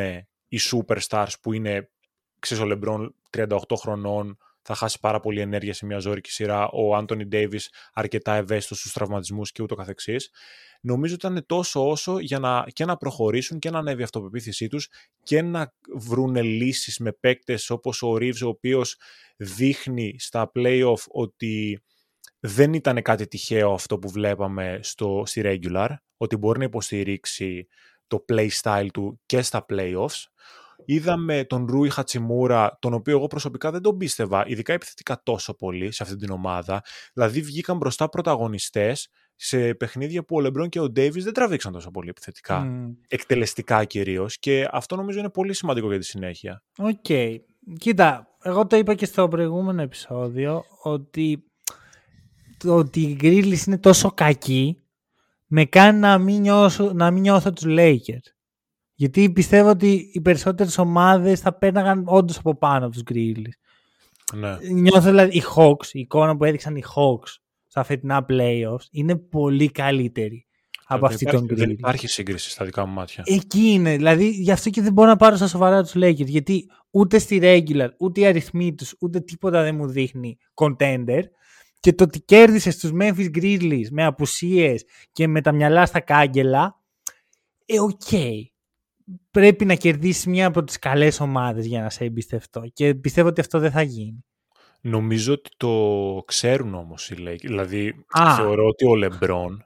οι superstars που είναι, ξέρεις, ο LeBron 38 χρονών, θα χάσει πάρα πολύ ενέργεια σε μια ζώρικη σειρά, ο Άντωνι Ντέιβις αρκετά ευαίσθητος στους τραυματισμούς και ούτω καθεξής. Νομίζω ότι ήταν τόσο όσο για να, και να προχωρήσουν και να ανέβει η αυτοπεποίθησή τους και να βρουν λύσεις με παίκτες όπως ο Ρίβς, ο οποίος δείχνει στα playoff ότι δεν ήταν κάτι τυχαίο αυτό που βλέπαμε στο, στη regular, ότι μπορεί να υποστηρίξει το play style του και στα playoffs. Είδαμε τον Ρούι Χατσιμούρα, τον οποίο εγώ προσωπικά δεν τον πίστευα, ειδικά επιθετικά τόσο πολύ σε αυτή την ομάδα. Δηλαδή βγήκαν μπροστά πρωταγωνιστές σε παιχνίδια που ο Λεμπρόν και ο Ντέιβις δεν τραβήξαν τόσο πολύ επιθετικά, εκτελεστικά κυρίως. και αυτό νομίζω είναι πολύ σημαντικό για τη συνέχεια. OK. Okay. Κοίτα, εγώ το είπα και στο προηγούμενο επεισόδιο ότι το ότι οι Grizzlies είναι τόσο κακοί με κάνει να μην νιώθω, να μην νιώθω τους Lakers. Γιατί πιστεύω ότι οι περισσότερες ομάδες θα πέρναγαν όντως από πάνω από τους Grizzlies. Ναι. Νιώθω δηλαδή οι Hawks, η εικόνα που έδειξαν οι Hawks στα φετινά playoffs είναι πολύ καλύτερη από αυτή των Grizzlies. Δεν υπάρχει σύγκριση στα δικά μου μάτια. Εκεί είναι. Δηλαδή γι' αυτό και δεν μπορώ να πάρω στα σοβαρά τους Lakers. Γιατί ούτε στη regular, ούτε οι αριθμοί τους, ούτε τίποτα δεν μου δείχνει contender και το ότι κέρδισες στους Memphis Grizzlies με απουσίες και με τα μυαλά στα κάγκελα, ε, OK. Okay. Πρέπει να κερδίσεις μια από τις καλές ομάδες για να σε εμπιστευτώ και πιστεύω ότι αυτό δεν θα γίνει. Νομίζω ότι το ξέρουν όμως οι Lakers. Δηλαδή Α. θεωρώ ότι ο Λεμπρόν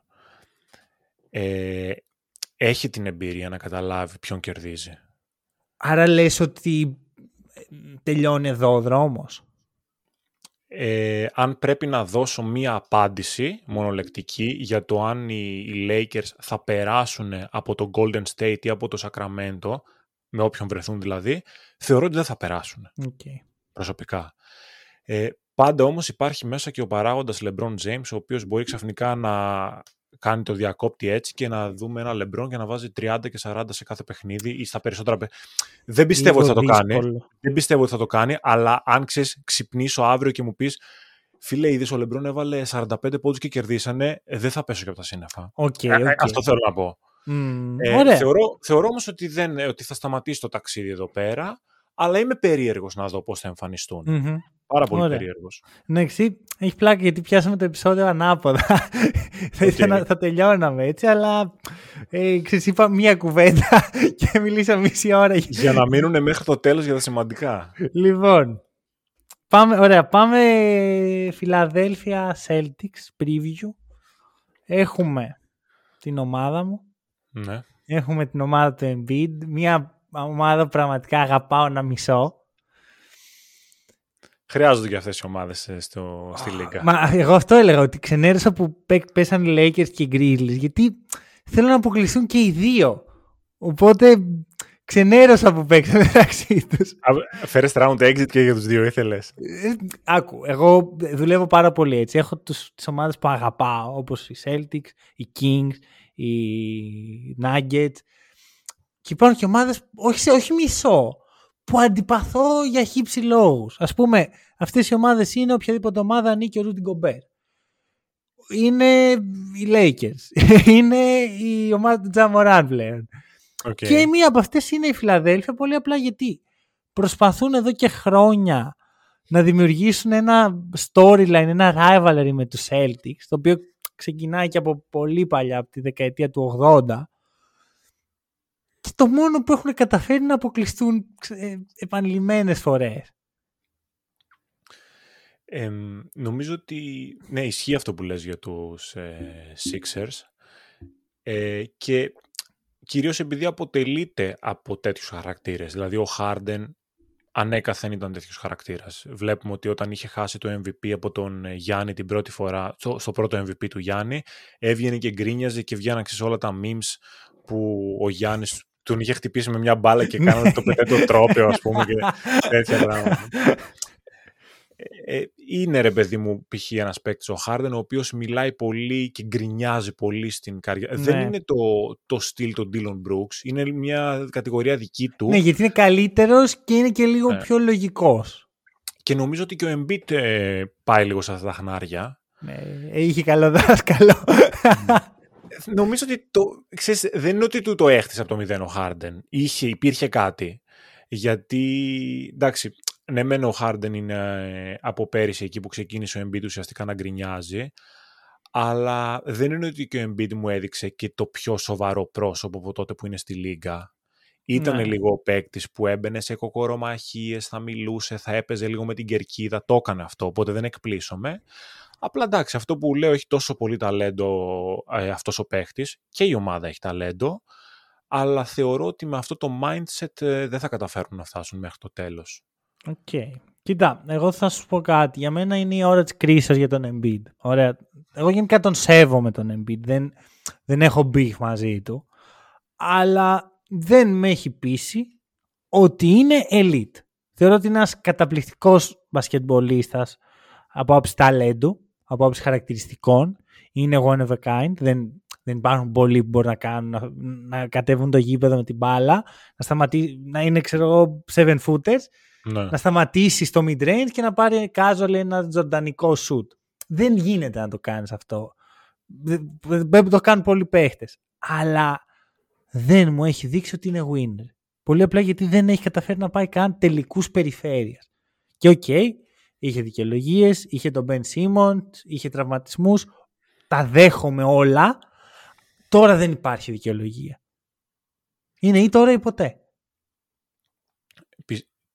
ε, έχει την εμπειρία να καταλάβει ποιον κερδίζει. Άρα λες ότι τελειώνει εδώ ο δρόμος ε, αν πρέπει να δώσω μία απάντηση μονολεκτική για το αν οι, Lakers θα περάσουν από το Golden State ή από το Sacramento, με όποιον βρεθούν δηλαδή, θεωρώ ότι δεν θα περάσουν. Okay. Προσωπικά. Ε, πάντα όμως υπάρχει μέσα και ο παράγοντας LeBron James, ο οποίος μπορεί ξαφνικά να κάνει το διακόπτη έτσι και να δούμε ένα λεμπρόν και να βάζει 30 και 40 σε κάθε παιχνίδι ή στα περισσότερα Δεν πιστεύω ότι θα το κάνει. Δεν πιστεύω ότι θα το κάνει, αλλά αν ξέρεις, ξυπνήσω αύριο και μου πεις, Φίλε, είδες ο Λεμπρόν έβαλε 45 πόντους και κερδίσανε. Ε, δεν θα πέσω και από τα σύννεφα. Okay, okay. Ε, αυτό θέλω να πω. Mm, ε, θεωρώ, θεωρώ όμως ότι, δεν, ότι θα σταματήσει το ταξίδι εδώ πέρα, αλλά είμαι περίεργος να δω πώς θα εμφανιστούν. Mm-hmm. Πάρα πολύ περίεργος. Ναι, εσύ έχεις πλάκα γιατί πιάσαμε το επεισόδιο ανάποδα. [laughs] θα ήθελα να θα τελειώναμε έτσι, αλλά ε, ξέρεις, είπα μία κουβέντα [laughs] και μιλήσαμε μισή ώρα. Για να μείνουν μέχρι το τέλος για τα σημαντικά. Λοιπόν, πάμε, ωραία, πάμε Φιλαδέλφια Celtics preview. Έχουμε την ομάδα μου. Ναι. Έχουμε την ομάδα του Embiid. Μια ομάδα που πραγματικά αγαπάω να μισώ. Χρειάζονται και αυτές οι ομάδες ε, στο, στη Λίγκα. Μα εγώ αυτό έλεγα, ότι ξενέρωσα που πέσαν οι Lakers και οι Grizzlies, γιατί θέλω να αποκλειστούν και οι δύο. Οπότε ξενέρωσα που παίξαν μεταξύ τους. First round exit και για τους δύο ήθελε. Ε, άκου, εγώ δουλεύω πάρα πολύ έτσι. Έχω τις ομάδες που αγαπάω, όπως οι Celtics, οι Kings, οι Nuggets. Και υπάρχουν και ομάδες, όχι, όχι μισό, που αντιπαθώ για χύψη λόγους. Α πούμε, αυτές οι ομάδες είναι οποιαδήποτε ομάδα ανήκει ο Ρούντιν Γκομπέρ. Είναι οι Lakers. [laughs] είναι η ομάδα του Τζαμοράν πλέον. Okay. Και μία από αυτές είναι η Φιλαδέλφια, πολύ απλά γιατί προσπαθούν εδώ και χρόνια να δημιουργήσουν ένα storyline, ένα rivalry με τους Celtics, το οποίο ξεκινάει και από πολύ παλιά, από τη δεκαετία του 80, και το μόνο που έχουν καταφέρει να αποκλειστούν ε, επανειλημμένες φορές. Ε, νομίζω ότι ναι, ισχύει αυτό που λες για τους ε, Sixers ε, και κυρίως επειδή αποτελείται από τέτοιους χαρακτήρες. Δηλαδή ο Harden ανέκαθεν ήταν τέτοιος χαρακτήρας. Βλέπουμε ότι όταν είχε χάσει το MVP από τον Γιάννη την πρώτη φορά, στο, στο πρώτο MVP του Γιάννη, έβγαινε και γκρίνιαζε και βγαίναν όλα τα memes που ο Γιάννης τον είχε χτυπήσει με μια μπάλα και κάνανε το πετέτο τρόπαιο, ας πούμε, και [laughs] τέτοια πράγματα. Ε, ε, είναι ρε παιδί μου π.χ. ένας παίκτης ο Χάρντεν ο οποίος μιλάει πολύ και γκρινιάζει πολύ στην καριέρα. Δεν ναι. είναι το, το στυλ του Dylan Brooks, είναι μια κατηγορία δική του. Ναι, γιατί είναι καλύτερος και είναι και λίγο ναι. πιο λογικός. Και νομίζω ότι και ο Embiid ε, πάει λίγο σε αυτά τα χνάρια. Ναι, είχε καλό δάσκαλο. Νομίζω ότι το, ξέρεις, δεν είναι ότι του το έχτισε από το μηδέν ο Χάρντεν. Είχε, υπήρχε κάτι. Γιατί, εντάξει, ναι μεν ο Harden είναι ε, από πέρυσι εκεί που ξεκίνησε ο Embiid ουσιαστικά να γκρινιάζει, αλλά δεν είναι ότι και ο Embiid μου έδειξε και το πιο σοβαρό πρόσωπο από τότε που είναι στη Λίγκα. Ήταν ναι. λίγο ο παίκτης που έμπαινε σε κοκορομαχίες, θα μιλούσε, θα έπαιζε λίγο με την κερκίδα. Το έκανε αυτό, οπότε δεν εκπλήσωμαι. Απλά εντάξει, αυτό που λέω έχει τόσο πολύ ταλέντο ε, αυτός ο παίκτη και η ομάδα έχει ταλέντο, αλλά θεωρώ ότι με αυτό το mindset ε, δεν θα καταφέρουν να φτάσουν μέχρι το τέλος. OK. Okay. Κοίτα, εγώ θα σου πω κάτι. Για μένα είναι η ώρα της κρίσης για τον Embiid. Ωραία. Εγώ γενικά τον σέβομαι τον Embiid. Δεν, δεν έχω μπει μαζί του. Αλλά δεν με έχει πείσει ότι είναι elite. Θεωρώ ότι είναι ένας καταπληκτικός μπασκετμπολίστας από άποψη ταλέντου, από άποψη χαρακτηριστικών. Είναι one of a kind. Δεν, δεν υπάρχουν πολλοί που μπορούν να κάνουν, να, να κατέβουν το γήπεδο με την μπάλα, να, σταματή, να είναι, ξέρω εγώ, seven footers ναι. να σταματήσει στο mid-range και να πάρει casual ένα τζορντανικό shoot. Δεν γίνεται να το κάνεις αυτό. Δεν το κάνουν πολλοί παίχτες. Αλλά δεν μου έχει δείξει ότι είναι winner. Πολύ απλά γιατί δεν έχει καταφέρει να πάει καν τελικούς περιφέρειας. Και OK, okay, είχε δικαιολογίες, είχε τον Ben Simmons, είχε τραυματισμούς. Τα δέχομαι όλα. Τώρα δεν υπάρχει δικαιολογία. Είναι ή τώρα ή ποτέ.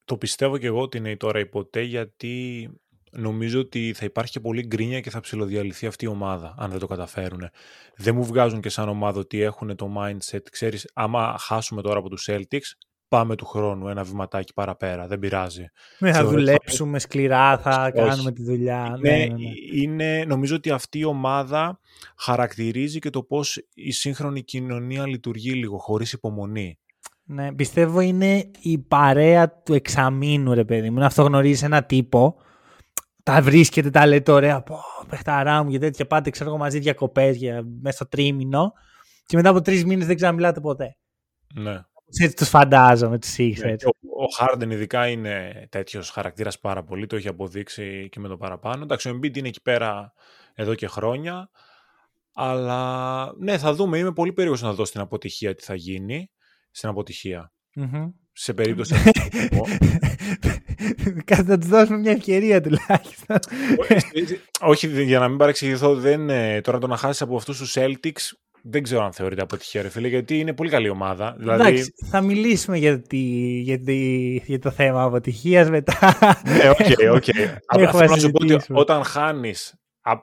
Το πιστεύω και εγώ ότι είναι η τώρα ή ποτέ γιατί νομίζω ότι θα υπάρχει και πολύ γκρίνια και θα ψηλοδιαλυθεί αυτή η ομάδα αν δεν το καταφέρουν. Δεν μου βγάζουν και σαν ομάδα ότι έχουν το mindset, ξέρεις, άμα χάσουμε τώρα από τους Celtics, πάμε του χρόνου ένα βηματάκι παραπέρα, δεν πειράζει. Ναι, θα δουλέψουμε σκληρά, θα κάνουμε τη δουλειά. Ναι, ναι, ναι, ναι. Είναι, νομίζω ότι αυτή η ομάδα χαρακτηρίζει και το πώς η σύγχρονη κοινωνία λειτουργεί λίγο, χωρίς υπομονή. Ναι, πιστεύω είναι η παρέα του εξαμήνου, ρε παιδί μου. Να αυτό γνωρίζει ένα τύπο, τα βρίσκεται, τα λέτε ωραία, πω, παιχταρά μου και τέτοια, πάτε ξέρω εγώ μαζί διακοπές μέσα στο τρίμηνο και μετά από τρεις μήνες δεν ξαναμιλάτε ποτέ. Ναι. Έτσι τους φαντάζομαι, τους ναι, ο, ο Χάρντεν ειδικά είναι τέτοιος χαρακτήρας πάρα πολύ, το έχει αποδείξει και με το παραπάνω. Εντάξει, ο Embiid είναι εκεί πέρα εδώ και χρόνια. Αλλά ναι, θα δούμε. Είμαι πολύ περίεργος να δω στην αποτυχία τι θα γίνει στην αποτυχία. Mm-hmm. Σε περίπτωση. [laughs] Κάτι να τους δώσουμε μια ευκαιρία τουλάχιστον. Όχι, για να μην παρεξηγηθώ, δεν, ε, τώρα το να χάσεις από αυτούς τους Celtics δεν ξέρω αν θεωρείται αποτυχία, ρε φίλε, γιατί είναι πολύ καλή ομάδα. Δηλαδή... Εντάξει, θα μιλήσουμε για, τη, για, τη, για το θέμα αποτυχίας μετά. ναι, OK, OK. Απλά θέλω να σου πω ότι όταν χάνεις,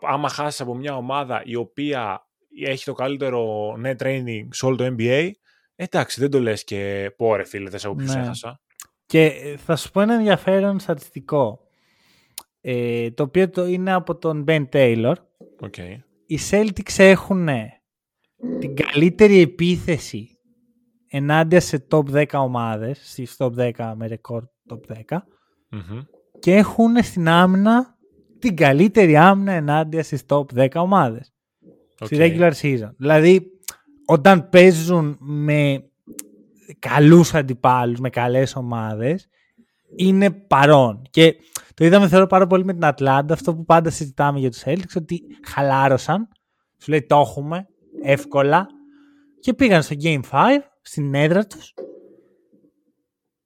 άμα χάσεις από μια ομάδα η οποία έχει το καλύτερο net rating σε όλο το NBA, Εντάξει, δεν το λες και πω ρε φίλε, δεν σε ναι. έχασα. Και ε, θα σου πω ένα ενδιαφέρον στατιστικό. Ε, το οποίο το είναι από τον Ben Taylor. Okay. Οι Celtics έχουν την καλύτερη επίθεση ενάντια σε top 10 ομάδες, στις top 10 με ρεκόρ top 10 mm και έχουν στην άμυνα την καλύτερη άμυνα ενάντια στις top 10 ομάδες. Okay. Στη regular season. Δηλαδή όταν παίζουν με καλούς αντιπάλους, με καλές ομάδες, είναι παρόν. Και το είδαμε θεωρώ πάρα πολύ με την Ατλάντα, αυτό που πάντα συζητάμε για τους Celtics, ότι χαλάρωσαν, σου λέει το έχουμε, εύκολα, και πήγαν στο Game 5, στην έδρα τους,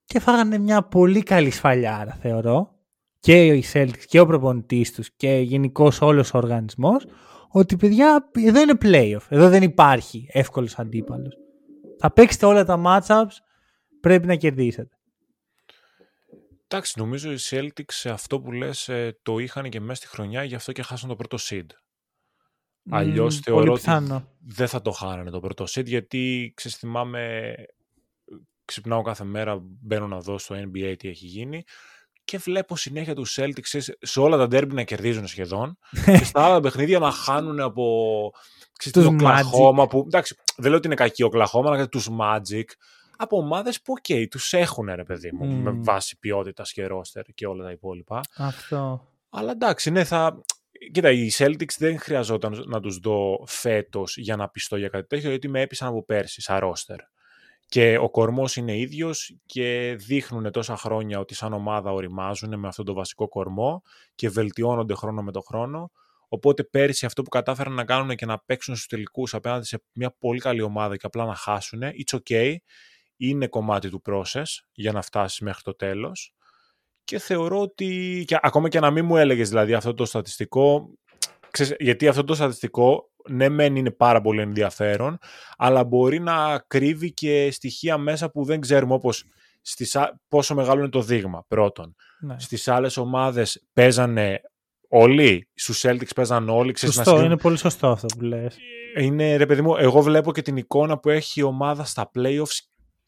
και φάγανε μια πολύ καλή σφαλιάρα, θεωρώ, και οι Celtics και ο προπονητής τους και γενικώς όλος ο οργανισμός, ότι παιδιά εδώ είναι playoff. Εδώ δεν υπάρχει εύκολος αντίπαλος. Θα παίξετε όλα τα matchups, πρέπει να κερδίσετε. Εντάξει, νομίζω οι Celtics σε αυτό που λες ε, το είχαν και μέσα στη χρονιά, γι' αυτό και χάσαν το πρώτο seed. Mm, Αλλιώς θεωρώ ότι δεν θα το χάνανε το πρώτο seed, γιατί ξεστημάμε, ξυπνάω κάθε μέρα, μπαίνω να δω στο NBA τι έχει γίνει και βλέπω συνέχεια τους Celtics σε όλα τα ντέρμπι να κερδίζουν σχεδόν [laughs] και στα άλλα παιχνίδια να χάνουν από ξέρεις, το Οκλαχώμα που, εντάξει, δεν λέω ότι είναι κακή ο Οκλαχώμα, αλλά τους Magic από ομάδες που, OK, okay, τους έχουν ρε παιδί μου, με βάση ποιότητας και ρόστερ και όλα τα υπόλοιπα. Αυτό. Αλλά εντάξει, ναι, θα. Κοίτα, οι Celtics δεν χρειαζόταν να τους δω φέτος για να πειστώ για κάτι τέτοιο, γιατί με έπεισαν από πέρσι σαν ρόστερ και ο κορμός είναι ίδιος και δείχνουν τόσα χρόνια ότι σαν ομάδα οριμάζουν με αυτόν τον βασικό κορμό και βελτιώνονται χρόνο με το χρόνο. Οπότε πέρυσι αυτό που κατάφεραν να κάνουν και να παίξουν στους τελικούς απέναντι σε μια πολύ καλή ομάδα και απλά να χάσουν, it's okay, είναι κομμάτι του process για να φτάσεις μέχρι το τέλος. Και θεωρώ ότι, και, ακόμα και να μην μου έλεγες δηλαδή αυτό το στατιστικό, ξέρεις, γιατί αυτό το στατιστικό ναι μεν είναι πάρα πολύ ενδιαφέρον, αλλά μπορεί να κρύβει και στοιχεία μέσα που δεν ξέρουμε όπως στις, πόσο μεγάλο είναι το δείγμα πρώτον. Ναι. Στις άλλες ομάδες παίζανε όλοι, στους Celtics παίζανε όλοι. Σωστό, είναι πολύ σωστό αυτό που λες. Είναι, ρε παιδί μου, εγώ βλέπω και την εικόνα που έχει η ομάδα στα playoffs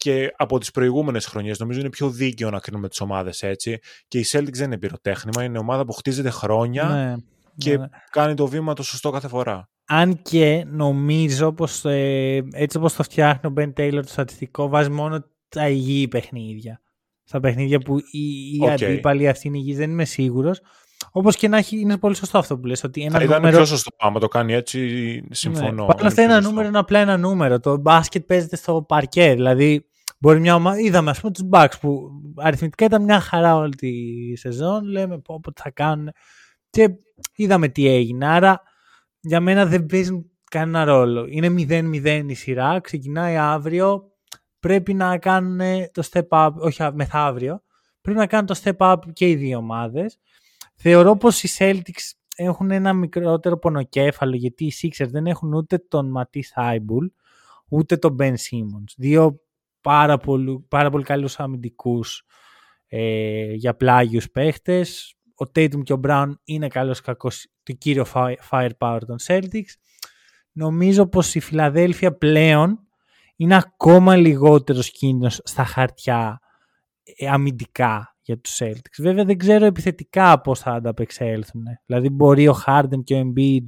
και από τις προηγούμενες χρονιές. Νομίζω είναι πιο δίκαιο να κρίνουμε τις ομάδες έτσι. Και η Celtics δεν είναι πυροτέχνημα, είναι ομάδα που χτίζεται χρόνια ναι, και ναι. κάνει το βήμα το σωστό κάθε φορά. Αν και νομίζω πως ε, έτσι όπως το φτιάχνει ο Ben Taylor το στατιστικό βάζει μόνο τα υγιή παιχνίδια. Στα παιχνίδια που οι, οι okay. αντίπαλοι αυτοί είναι υγιείς δεν είμαι σίγουρος. Όπως και να έχει, είναι πολύ σωστό αυτό που λες. Ότι ένα Θα ήταν πιο σωστό άμα το κάνει έτσι, συμφωνώ. Ναι. Παρ' ένα νούμερο είναι απλά ένα νούμερο. Το μπάσκετ παίζεται στο παρκέ. Δηλαδή, μπορεί μια ομάδα. Είδαμε, ας πούμε, τους Bucks που αριθμητικά ήταν μια χαρά όλη τη σεζόν. Λέμε πω, πω θα κάνουν. Και είδαμε τι έγινε. Άρα, για μένα δεν παίζουν κανένα ρόλο. Είναι 0-0 η σειρά. Ξεκινάει αύριο. Πρέπει να κάνουν το step up. Όχι μεθαύριο. Πρέπει να κάνουν το step up και οι δύο ομάδες. Θεωρώ πως οι Celtics έχουν ένα μικρότερο πονοκέφαλο γιατί οι Sixers δεν έχουν ούτε τον Ματί Θάιμπουλ ούτε τον Ben Simmons. Δύο πάρα πολύ, πάρα πολύ καλούς αμυντικούς ε, για πλάγιους παίχτες. Ο Tatum και ο Brown είναι καλός κακός το κύριο firepower των Celtics. Νομίζω πως η Φιλαδέλφια πλέον είναι ακόμα λιγότερος κίνδυνος στα χαρτιά ε, αμυντικά για τους Celtics. Βέβαια δεν ξέρω επιθετικά πώς θα ανταπεξέλθουν. Δηλαδή μπορεί ο Harden και ο Embiid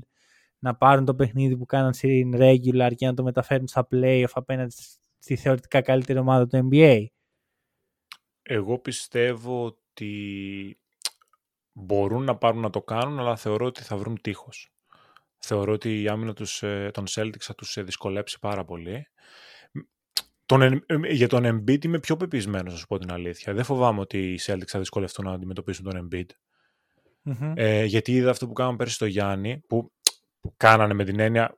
να πάρουν το παιχνίδι που κάναν στην regular και να το μεταφέρουν στα playoff απέναντι στη θεωρητικά καλύτερη ομάδα του NBA. Εγώ πιστεύω ότι μπορούν να πάρουν να το κάνουν, αλλά θεωρώ ότι θα βρουν τείχος. Θεωρώ ότι η άμυνα τους, ε, των Celtics θα τους ε, δυσκολέψει πάρα πολύ. Τον, ε, για τον Embiid είμαι πιο πεπισμένος, να σου πω την αλήθεια. Δεν φοβάμαι ότι οι Celtics θα δυσκολευτούν να αντιμετωπίσουν τον Embiid. mm Ε, γιατί είδα αυτό που κάναμε πέρσι στο Γιάννη, που, που κάνανε με την έννοια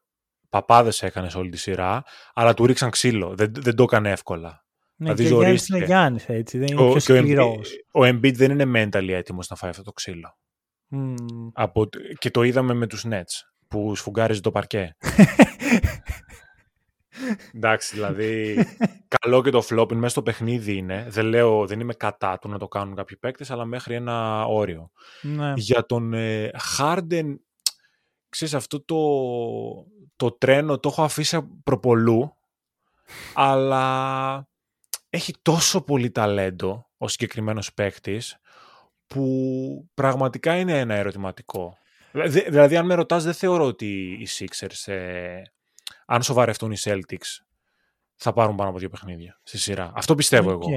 παπάδες έκανες όλη τη σειρά, αλλά του ρίξαν ξύλο. Δεν, δεν το έκανε εύκολα. Ναι, δηλαδή, και ο Γιάννης είναι Γιάννης, έτσι, δεν είναι ο, πιο σκληρός. Ο, ο Embiid δεν είναι mentally έτοιμος να φάει αυτό το ξύλο. Mm. Από, και το είδαμε με τους Nets, που σφουγγάριζε το παρκέ. [laughs] Εντάξει, δηλαδή καλό και το flopping μέσα στο παιχνίδι είναι. Δεν λέω, δεν είμαι κατά του να το κάνουν κάποιοι παίκτες, αλλά μέχρι ένα όριο. Ναι. Για τον ε, Harden, ξέρεις, αυτό το, το τρένο το έχω αφήσει προπολού, αλλά έχει τόσο πολύ ταλέντο ο συγκεκριμένος παίκτης που πραγματικά είναι ένα ερωτηματικό. Δηλαδή, αν με ρωτάς, δεν θεωρώ ότι οι Sixers ε, αν σοβαρευτούν οι Celtics, θα πάρουν πάνω από δύο παιχνίδια στη σειρά. Αυτό πιστεύω εγώ.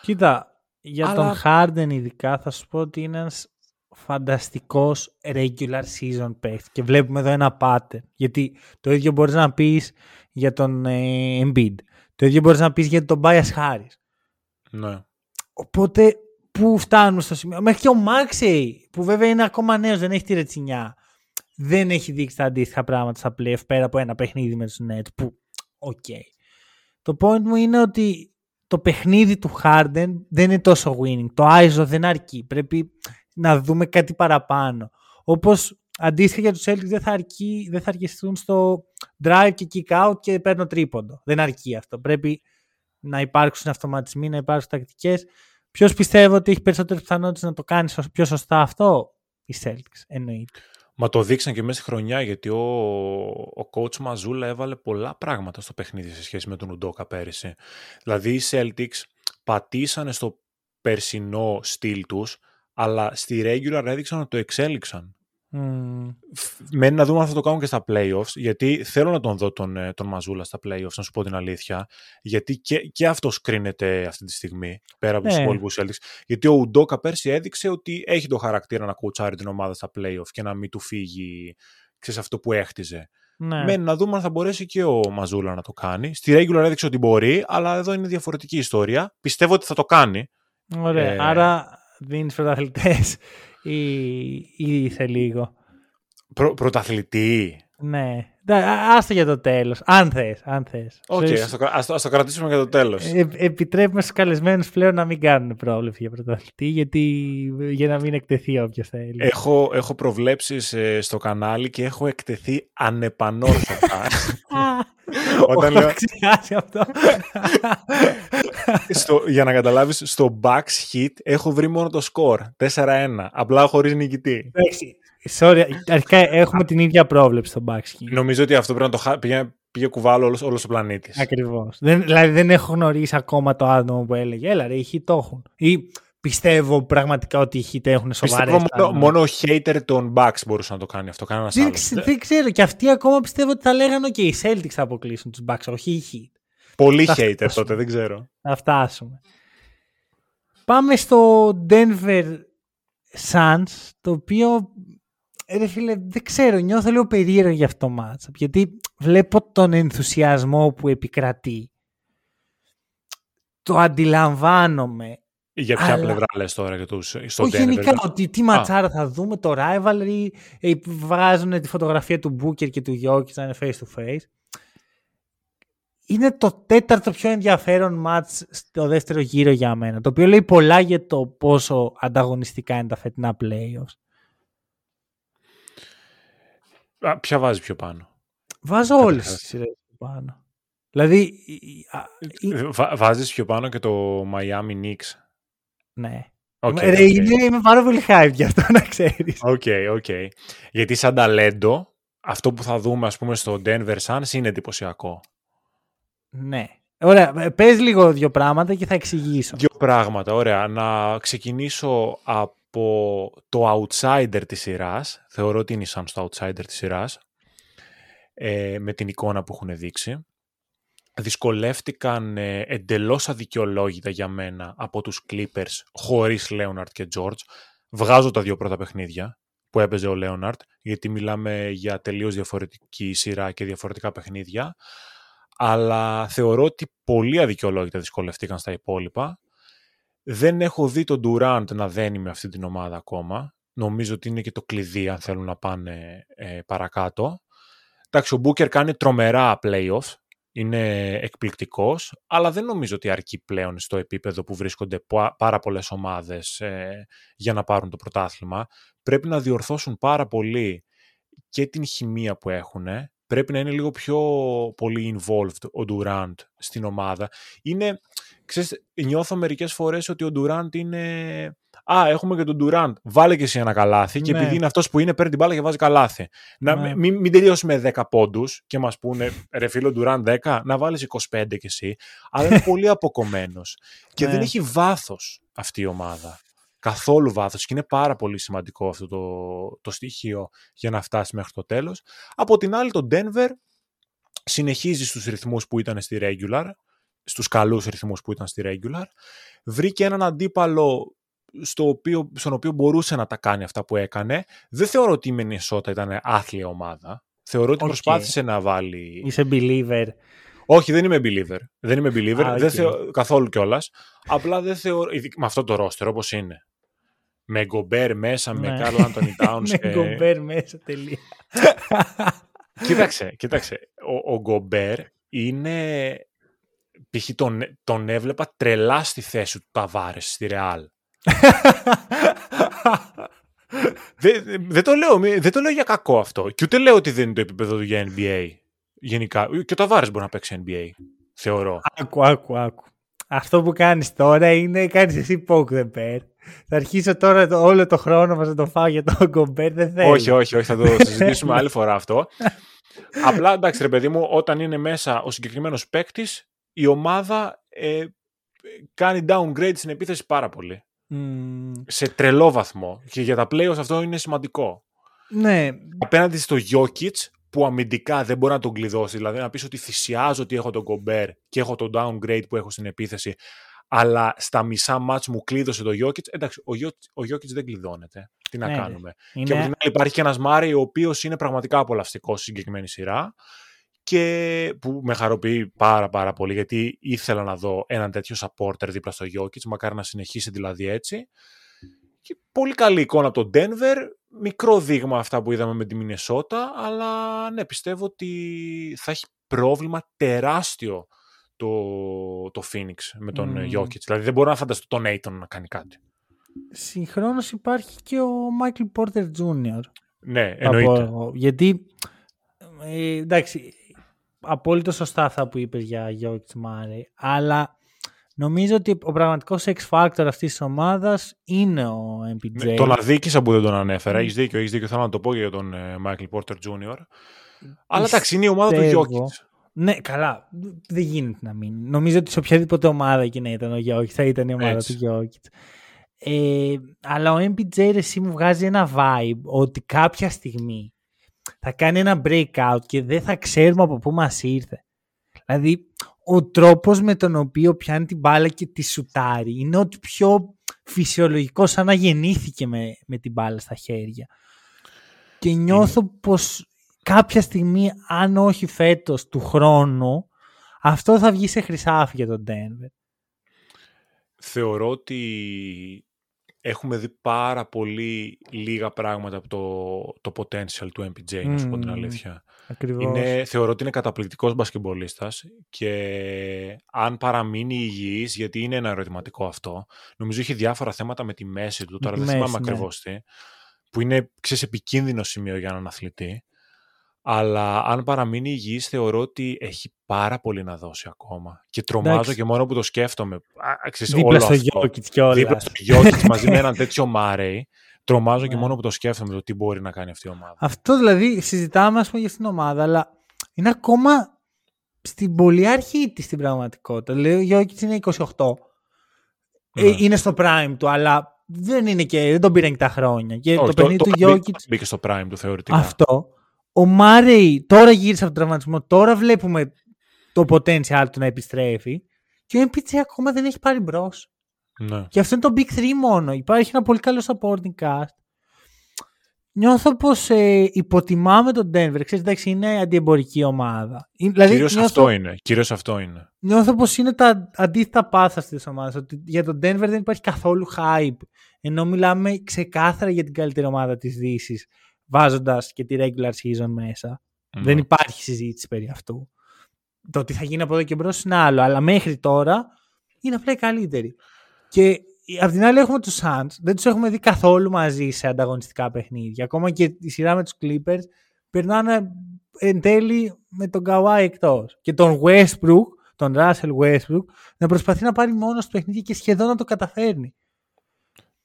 Κοίτα, για τον Harden ειδικά θα σου πω ότι είναι ένας φανταστικός regular season παίχτη και βλέπουμε εδώ ένα pattern. Γιατί το ίδιο μπορείς να πεις για τον ε, Embiid. Το ίδιο μπορείς να πεις για τον Bias Harris. Ναι. Οπότε πού φτάνουμε στο σημείο; Μέχρι και ο Maxey που βέβαια είναι ακόμα νέος, δεν έχει τη ρετσινιά δεν έχει δείξει τα αντίστοιχα πράγματα στα playoff πέρα από ένα παιχνίδι με τους Nets που, OK. Okay. Το point μου είναι ότι το παιχνίδι του Harden δεν είναι τόσο winning. Το ISO δεν αρκεί. Πρέπει να δούμε κάτι παραπάνω. Όπως αντίστοιχα για τους Celtics δεν θα, αρκεί, δεν θα αρκεστούν στο drive και kick out και παίρνω τρίποντο. Δεν αρκεί αυτό. Πρέπει να υπάρξουν αυτοματισμοί, να υπάρξουν τακτικές. Ποιος πιστεύω ότι έχει περισσότερες πιθανότητες να το κάνει πιο σωστά αυτό, οι Celtics εννοείται. Μα το δείξαν και μέσα στη χρονιά γιατί ο, ο coach Μαζούλα έβαλε πολλά πράγματα στο παιχνίδι σε σχέση με τον Ουντόκα πέρυσι. Δηλαδή οι Celtics πατήσανε στο περσινό στυλ τους, αλλά στη regular έδειξαν να το εξέλιξαν. Mm. Μένει να δούμε αν θα το κάνουν και στα playoffs, γιατί θέλω να τον δω τον, ε, τον Μαζούλα στα playoffs, να σου πω την αλήθεια. Γιατί και, και αυτό κρίνεται αυτή τη στιγμή, πέρα από τους ναι. υπόλοιπους Celtics. Γιατί ο Ουντόκα πέρσι έδειξε ότι έχει το χαρακτήρα να κουτσάρει την ομάδα στα playoffs και να μην του φύγει ξέρεις, αυτό που έχτιζε. Ναι. Μένει να δούμε αν θα μπορέσει και ο Μαζούλα να το κάνει. Στη regular έδειξε ότι μπορεί, αλλά εδώ είναι διαφορετική ιστορία. Πιστεύω ότι θα το κάνει. Ωραία. Ε... Άρα δίνεις πρωταθλητές ή, ή σε λίγο. Προ, πρωταθλητή. Ναι. Άστο για το τέλος. Αν θες. Αν θες. OK, okay, ας, το, ας, το, κρατήσουμε για το τέλος. Ε, επιτρέπουμε στους καλεσμένους πλέον να μην κάνουν πρόβλεψη για πρωταθλητή γιατί για να μην εκτεθεί όποιος θέλει. Έχω, έχω προβλέψεις ε, στο κανάλι και έχω εκτεθεί ανεπανόρθωτα. [laughs] Όταν λέω... [laughs] ξεχάσει αυτό. στο, για να καταλάβεις, στο Bucks Heat έχω βρει μόνο το score. 4-1. Απλά χωρίς νικητή. Εντάξει. Sorry, αρχικά έχουμε την ίδια πρόβλεψη στο Bucks Νομίζω ότι αυτό πρέπει να το χάσει. Πήγε, πήγε κουβάλο όλος, όλος ο πλανήτης. Ακριβώς. Δεν, δηλαδή δεν έχω γνωρίσει ακόμα το άτομο που έλεγε. Έλα ρε, οι Hit το έχουν. Ή πιστεύω πραγματικά ότι οι Heat έχουν σοβαρές. Πιστεύω μόνο, μόνο ο hater των Bucks μπορούσε να το κάνει αυτό. Κανένας δεν, δεν ξέρω. Και αυτοί ακόμα πιστεύω ότι θα λέγανε και οι Celtics θα αποκλείσουν τους Bucks, όχι οι Heat. Πολύ θα hater φτάσουμε. τότε, δεν ξέρω. Θα φτάσουμε. Πάμε στο Denver Suns, το οποίο ρε φίλε, δεν ξέρω, νιώθω λίγο περίεργο για αυτό το match. Γιατί βλέπω τον ενθουσιασμό που επικρατεί. Το αντιλαμβάνομαι. Για ποια αλλά... πλευρά λες τώρα για τους, στο Όχι, γενικά, ότι τι ματσάρα θα δούμε, το rivalry, ε, βγάζουν τη φωτογραφία του Booker και του Jokic να είναι face to face. Είναι το τέταρτο πιο ενδιαφέρον ματς στο δεύτερο γύρο για μένα, το οποίο λέει πολλά για το πόσο ανταγωνιστικά είναι τα φετινά playoffs. Α, ποια βάζει πιο πάνω; Βάζω όλες τις σειρές πιο πάνω. Δηλαδή... Βά, βάζεις πιο πάνω και το Miami Knicks. Ναι. Okay, Ρε, okay. Είναι, είμαι πάρα πολύ hype για αυτό [laughs] να ξέρεις. OK, okay, OK. Okay. Γιατί σαν ταλέντο, αυτό που θα δούμε ας πούμε στο Denver Suns είναι εντυπωσιακό. Ναι. Ωραία, πες λίγο δύο πράγματα και θα εξηγήσω. Δύο πράγματα, ωραία. Να ξεκινήσω από το outsider της σειράς. Θεωρώ ότι είναι η Suns το outsider της σειράς. Ε, με την εικόνα που έχουν δείξει δυσκολεύτηκαν ε, εντελώς αδικαιολόγητα για μένα από τους Clippers χωρίς Λέοναρτ και George. Βγάζω τα δύο πρώτα παιχνίδια που έπαιζε ο Λέοναρτ, γιατί μιλάμε για τελείως διαφορετική σειρά και διαφορετικά παιχνίδια, αλλά θεωρώ ότι πολύ αδικαιολόγητα δυσκολευτήκαν στα υπόλοιπα. Δεν έχω δει τον Durant να δένει με αυτή την ομάδα ακόμα. Νομίζω ότι είναι και το κλειδί αν θέλουν να πάνε ε, παρακάτω. Εντάξει, ο Booker κάνει τρομερά playoffs είναι εκπληκτικός, αλλά δεν νομίζω ότι αρκεί πλέον στο επίπεδο που βρίσκονται πάρα πολλές ομάδες ε, για να πάρουν το πρωτάθλημα. Πρέπει να διορθώσουν πάρα πολύ και την χημεία που έχουν. Πρέπει να είναι λίγο πιο πολύ involved ο Durant στην ομάδα. Είναι, ξέρεις, νιώθω μερικές φορές ότι ο Durant είναι Α, έχουμε και τον Durant. Βάλε και εσύ ένα καλάθι και ναι. επειδή είναι αυτός που είναι, παίρνει την μπάλα και βάζει καλάθι. Να, ναι. μην, μην τελειώσει με 10 πόντους και μας πούνε ρε φίλο Durant 10, να βάλεις 25 κι εσύ. Αλλά είναι [laughs] πολύ αποκομμένος. και δεν ναι. έχει βάθος αυτή η ομάδα. Καθόλου βάθος. Και είναι πάρα πολύ σημαντικό αυτό το, το στοιχείο για να φτάσει μέχρι το τέλος. Από την άλλη, το Denver συνεχίζει στους ρυθμούς που ήταν στη regular, στους καλούς ρυθμούς που ήταν στη regular, βρήκε έναν αντίπαλο στο οποίο, στον οποίο μπορούσε να τα κάνει αυτά που έκανε. Δεν θεωρώ ότι η Μενισότα ήταν άθλια ομάδα. Θεωρώ ότι προσπάθησε να βάλει... Είσαι believer. Όχι, δεν είμαι believer. Δεν είμαι believer. Δεν θεω... Καθόλου κιόλας. Απλά δεν θεωρώ. Με αυτό το ρόστερ όπως είναι. Με Γκομπέρ μέσα, με Κάρλ Άντωνι [laughs] Τάουνς. Με Γκομπέρ μέσα, τελεία. [laughs] κοίταξε, κοίταξε. Ο, ο Γκομπέρ είναι. Π.χ. Τον, τον έβλεπα τρελά στη θέση του Ταβάρες στη Ρεάλ δεν, το λέω, δεν το λέω για κακό αυτό. Και ούτε λέω ότι δεν είναι το επίπεδο του για NBA. Γενικά. Και ο Ταβάρες μπορεί να παίξει NBA. Θεωρώ. Άκου, άκου, άκου. Αυτό που κάνεις τώρα είναι κάνεις εσύ poke the bear. Θα αρχίσω τώρα το, όλο το χρόνο μας να το φάω για τον Γκομπέρ. Δεν θέλω. Όχι, όχι, όχι. Θα το [laughs] συζητήσουμε άλλη φορά αυτό. Απλά εντάξει ρε παιδί μου, όταν είναι μέσα ο συγκεκριμένος παίκτης, η ομάδα ε, κάνει downgrade στην επίθεση πάρα πολύ. Σε τρελό βαθμό. Και για τα playoffs αυτό είναι σημαντικό. Ναι. Απέναντι στο Jokic που αμυντικά δεν μπορεί να τον κλειδώσει. Δηλαδή να πεις ότι θυσιάζω ότι έχω τον Gobert και έχω τον downgrade που έχω στην επίθεση. Αλλά στα μισά μάτς μου κλείδωσε το Jokic. Εντάξει, ο Jokic, ο δεν κλειδώνεται. Τι να ναι, κάνουμε. Είναι... Και από την άλλη υπάρχει και ένας Μάρι ο οποίος είναι πραγματικά απολαυστικός στη συγκεκριμένη σειρά και που με χαροποιεί πάρα πάρα πολύ γιατί ήθελα να δω έναν τέτοιο supporter δίπλα στο Jokic, μακάρι να συνεχίσει δηλαδή έτσι. Και πολύ καλή εικόνα από τον Denver, μικρό δείγμα αυτά που είδαμε με τη Μινεσότα, αλλά ναι, πιστεύω ότι θα έχει πρόβλημα τεράστιο το, το Phoenix με τον mm. Jokic. Δηλαδή δεν μπορώ να φανταστώ τον Aiton να κάνει κάτι. Συγχρόνως υπάρχει και ο Michael Porter Jr. Ναι, εννοείται. γιατί, ε, εντάξει, απόλυτο σωστά αυτά που είπες για Jokic Μάρε, αλλά νομίζω ότι ο πραγματικός X Factor αυτής της ομάδας είναι ο MPJ. Ναι, τον αδίκησα που δεν τον ανέφερα. Mm. Έχεις δίκιο, έχεις δίκιο. Θέλω να το πω για τον ε, Michael Porter Jr. Αλλά εντάξει, είναι η ομάδα του Jokic. Ναι, καλά. Δεν γίνεται να μην. Νομίζω ότι σε οποιαδήποτε ομάδα και να ήταν ο Γιώργη, θα ήταν η ομάδα Έτσι. του Γιώργη. Ε, αλλά ο MPJ εσύ μου βγάζει ένα vibe ότι κάποια στιγμή θα κάνει ένα breakout και δεν θα ξέρουμε από πού μας ήρθε. Δηλαδή, ο τρόπος με τον οποίο πιάνει την μπάλα και τη σουτάρει είναι ότι πιο φυσιολογικό σαν να γεννήθηκε με, με την μπάλα στα χέρια. Και νιώθω πως κάποια στιγμή, αν όχι φέτος του χρόνου, αυτό θα βγει σε χρυσάφι για τον Denver. Θεωρώ ότι έχουμε δει πάρα πολύ λίγα πράγματα από το, το potential του MPJ, mm, να σου πω την αλήθεια. Είναι, θεωρώ ότι είναι καταπληκτικός μπασκεμπολίστας και αν παραμείνει υγιής, γιατί είναι ένα ερωτηματικό αυτό, νομίζω έχει διάφορα θέματα με τη μέση του, τώρα δεν θυμάμαι ναι. ακριβώς τι, που είναι, ξέρεις, επικίνδυνο σημείο για έναν αθλητή. Αλλά αν παραμείνει υγιής θεωρώ ότι έχει πάρα πολύ να δώσει ακόμα. Και τρομάζω Εντάξει. και μόνο που το σκέφτομαι. Ξέρεις, Δίπλα στο Γιώκητ κιόλας. Δίπλα στο Γιώκητ μαζί με [laughs] έναν τέτοιο Μάρεϊ. Τρομάζω και ναι. μόνο που το σκέφτομαι το τι μπορεί να κάνει αυτή η ομάδα. Αυτό δηλαδή συζητάμε ας πούμε για αυτήν την ομάδα, αλλά είναι ακόμα στην πολύ αρχή της στην πραγματικότητα. Δηλαδή ο Γιώκητ είναι 28. Ε, ναι. είναι στο prime του, αλλά δεν είναι και, δεν τον πήραν και τα χρόνια. Και Όχι, το, το παιχνίδι του Γιώκητ. Μπήκε στο prime του θεωρητικά. Αυτό. Ο Μάρεϊ τώρα γύρισε από τον τραυματισμό, τώρα βλέπουμε το potential του να επιστρέφει και ο MPJ ακόμα δεν έχει πάρει μπρος. Ναι. Και αυτό είναι το Big 3 μόνο. Υπάρχει ένα πολύ καλό supporting cast. Νιώθω πως ε, υποτιμάμε τον Denver. Ξέρεις, εντάξει, είναι αντιεμπορική ομάδα. Δηλαδή, Κυρίως αυτό είναι. Κυρίως αυτό είναι. Νιώθω πως είναι τα αντίθετα πάθα τη ομάδα. Ότι για τον Denver δεν υπάρχει καθόλου hype. Ενώ μιλάμε ξεκάθαρα για την καλύτερη ομάδα της Δύσης βάζοντας και τη regular season μέσα. Δεν υπάρχει συζήτηση περί αυτού. Το τι θα γίνει από εδώ και μπρος είναι άλλο. Αλλά μέχρι τώρα είναι απλά καλύτερη. Και απ' την άλλη έχουμε τους Suns. Δεν τους έχουμε δει καθόλου μαζί σε ανταγωνιστικά παιχνίδια. Ακόμα και η σειρά με τους Clippers περνάνε εν τέλει με τον Kawhi εκτός. Και τον Westbrook, τον Russell Westbrook, να προσπαθεί να πάρει μόνος στο παιχνίδι και σχεδόν να το καταφέρνει.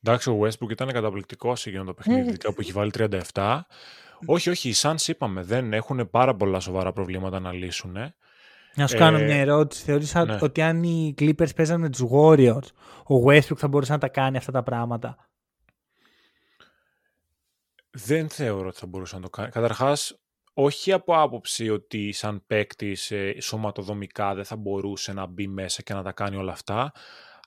Εντάξει, ο Westbrook ήταν καταπληκτικό σε εκείνο το παιχνίδι, mm. που έχει βάλει 37. Όχι, όχι, οι Suns είπαμε, δεν έχουν πάρα πολλά σοβαρά προβλήματα να λύσουν. Να σου κάνω ε, μια ερώτηση. Θεωρείς ναι. ότι αν οι Clippers παίζαν με τους Warriors, ο Westbrook θα μπορούσε να τα κάνει αυτά τα πράγματα; Δεν θεωρώ ότι θα μπορούσε να το κάνει. Καταρχάς, όχι από άποψη ότι σαν παίκτης ε, σωματοδομικά δεν θα μπορούσε να μπει μέσα και να τα κάνει όλα αυτά,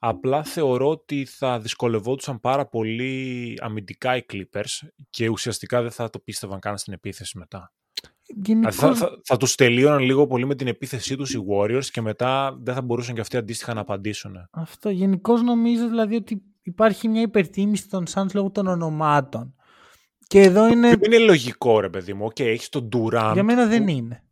Απλά θεωρώ ότι θα δυσκολευόντουσαν πάρα πολύ αμυντικά οι Clippers και ουσιαστικά δεν θα το πίστευαν καν στην επίθεση μετά. Γενικώς... Θα, θα, θα τους τελείωναν λίγο πολύ με την επίθεσή τους οι Warriors και μετά δεν θα μπορούσαν και αυτοί αντίστοιχα να απαντήσουν. Αυτό. Γενικώς νομίζω δηλαδή ότι υπάρχει μια υπερτίμηση των Suns λόγω των ονομάτων. Και εδώ είναι... Είναι λογικό ρε παιδί μου. Okay, έχεις τον Durant. Για μένα δεν είναι.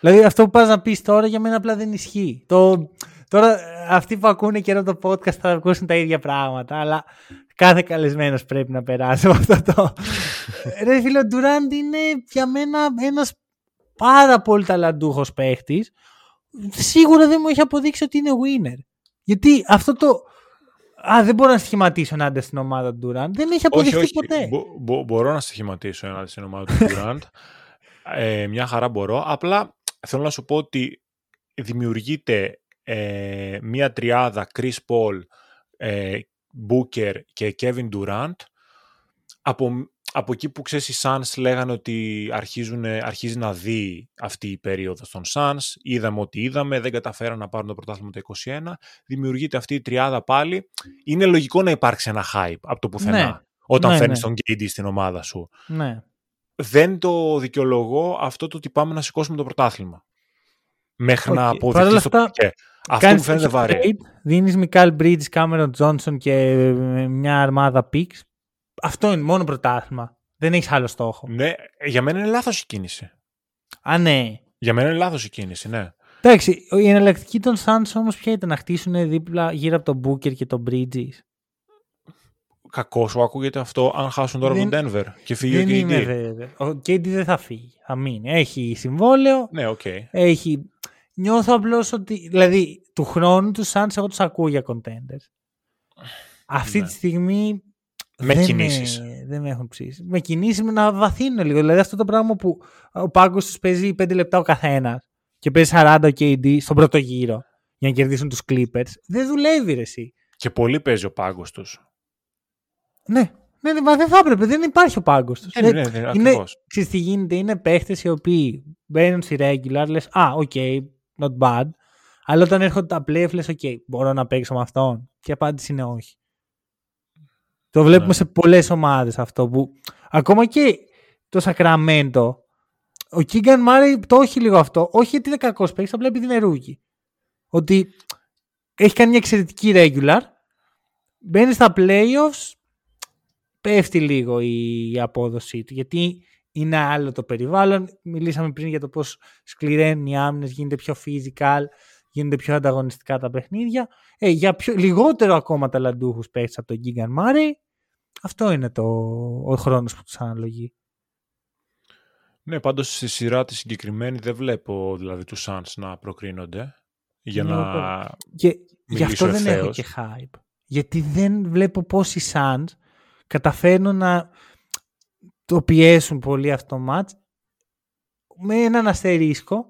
Δηλαδή αυτό που πας να πεις τώρα για μένα απλά δεν ισχύει. Το... Τώρα αυτοί που ακούνε καιρό το podcast θα ακούσουν τα ίδια πράγματα, αλλά κάθε καλεσμένος πρέπει να περάσει από αυτό το... [laughs] Ρε φίλε, ο Ντουράντ είναι για μένα ένας πάρα πολύ ταλαντούχος παίχτης. Σίγουρα δεν μου έχει αποδείξει ότι είναι winner. Γιατί αυτό το... Α, δεν μπορώ να σχηματίσω ενάντια στην ομάδα του Ντουράντ. Δεν έχει αποδειχθεί όχι, όχι. ποτέ. Μπο, μπορώ να σχηματίσω ενάντια στην ομάδα του [laughs] Ντουράντ. ε, μια χαρά μπορώ. Απλά θέλω να σου πω ότι δημιουργείται ε, μία τριάδα Chris Paul, ε, Booker και Kevin Durant από, από εκεί που ξέρεις οι Suns λέγανε ότι αρχίζουν, αρχίζει να δει αυτή η περίοδο των Suns είδαμε ότι είδαμε, δεν καταφέραν να πάρουν το πρωτάθλημα το 21 δημιουργείται αυτή η τριάδα πάλι είναι λογικό να υπάρξει ένα hype από το πουθενά ναι. όταν ναι, φέρνεις ναι. τον KD στην ομάδα σου ναι. δεν το δικαιολογώ αυτό το ότι πάμε να σηκώσουμε το πρωτάθλημα μέχρι okay. να αποδειχθεί στο παρκέ. Αυτό μου φαίνεται βαρύ. Δίνεις Μικάλ Μπρίτζ, Κάμερον Τζόνσον και μια αρμάδα πίξ. Αυτό είναι μόνο πρωτάθλημα. Δεν έχεις άλλο στόχο. Ναι, για μένα είναι λάθος η κίνηση. Α, ναι. Για μένα είναι λάθος η κίνηση, ναι. Εντάξει, η εναλλακτική των Suns όμως ποια ήταν να χτίσουν δίπλα γύρω από τον Booker και τον Bridges; Κακός σου ακούγεται αυτό αν χάσουν τώρα Δεν- τον Denver και φύγει ο Δεν KD. είμαι βέβαιο. Ο KD δεν θα φύγει. Θα μείνει. Έχει συμβόλαιο. Ναι, οκ. Έχει... Νιώθω απλώς ότι. Δηλαδή, του χρόνου τους Suns εγώ τους ακούω για contenders. Αυτή Ναι. τη στιγμή. Με δεν κινήσεις. Με, δεν με έχουν ψήσει. Με κινήσεις με να βαθύνω λίγο. Δηλαδή, αυτό το πράγμα που ο πάγκος τους παίζει 5 λεπτά ο καθένας και παίζει 40 ο KD στον πρώτο γύρο για να κερδίσουν τους Clippers. Δεν δουλεύει, ρε, εσύ. Και πολύ παίζει ο πάγκος τους. Ναι, ναι, ναι, μα δεν θα έπρεπε. Δεν υπάρχει ο πάγκος τους. Ναι, ναι, ναι, είναι, ακριβώς. ξέρεις τι γίνεται, είναι παίχτες οι οποίοι μπαίνουν στη regular, λες, Α, ok, not bad. Αλλά όταν έρχονται τα playoff, λες, οκ, μπορώ να παίξω με αυτόν. Και η απάντηση είναι όχι. Το βλέπουμε Ναι. σε πολλές ομάδες αυτό που. Ακόμα και το Sacramento. Ο Keegan Murray το έχει λίγο αυτό. Όχι γιατί είναι κακός παίκτης, απλά επειδή είναι rookie. Ότι έχει κάνει μια εξαιρετική regular. Μπαίνει στα playoffs, πέφτει λίγο η απόδοσή του. Γιατί είναι άλλο το περιβάλλον. Μιλήσαμε πριν για το πώς σκληραίνουν οι άμυνες, γίνεται πιο physical, γίνονται πιο ανταγωνιστικά τα παιχνίδια. Ε, για πιο, λιγότερο ακόμα ταλαντούχους παίχτες από τον Gigan Murray, αυτό είναι το, ο χρόνος που τους αναλογεί. Ναι, πάντως στη σειρά τη συγκεκριμένη δεν βλέπω δηλαδή τους Suns να προκρίνονται για Ναι, να... εγώ- Και γι' μιλήσω αυτό δεν έχω ευθέως. και hype. Γιατί δεν βλέπω πώς οι Suns καταφέρνουν να το πιέσουν πολύ αυτό το match με έναν αστερίσκο.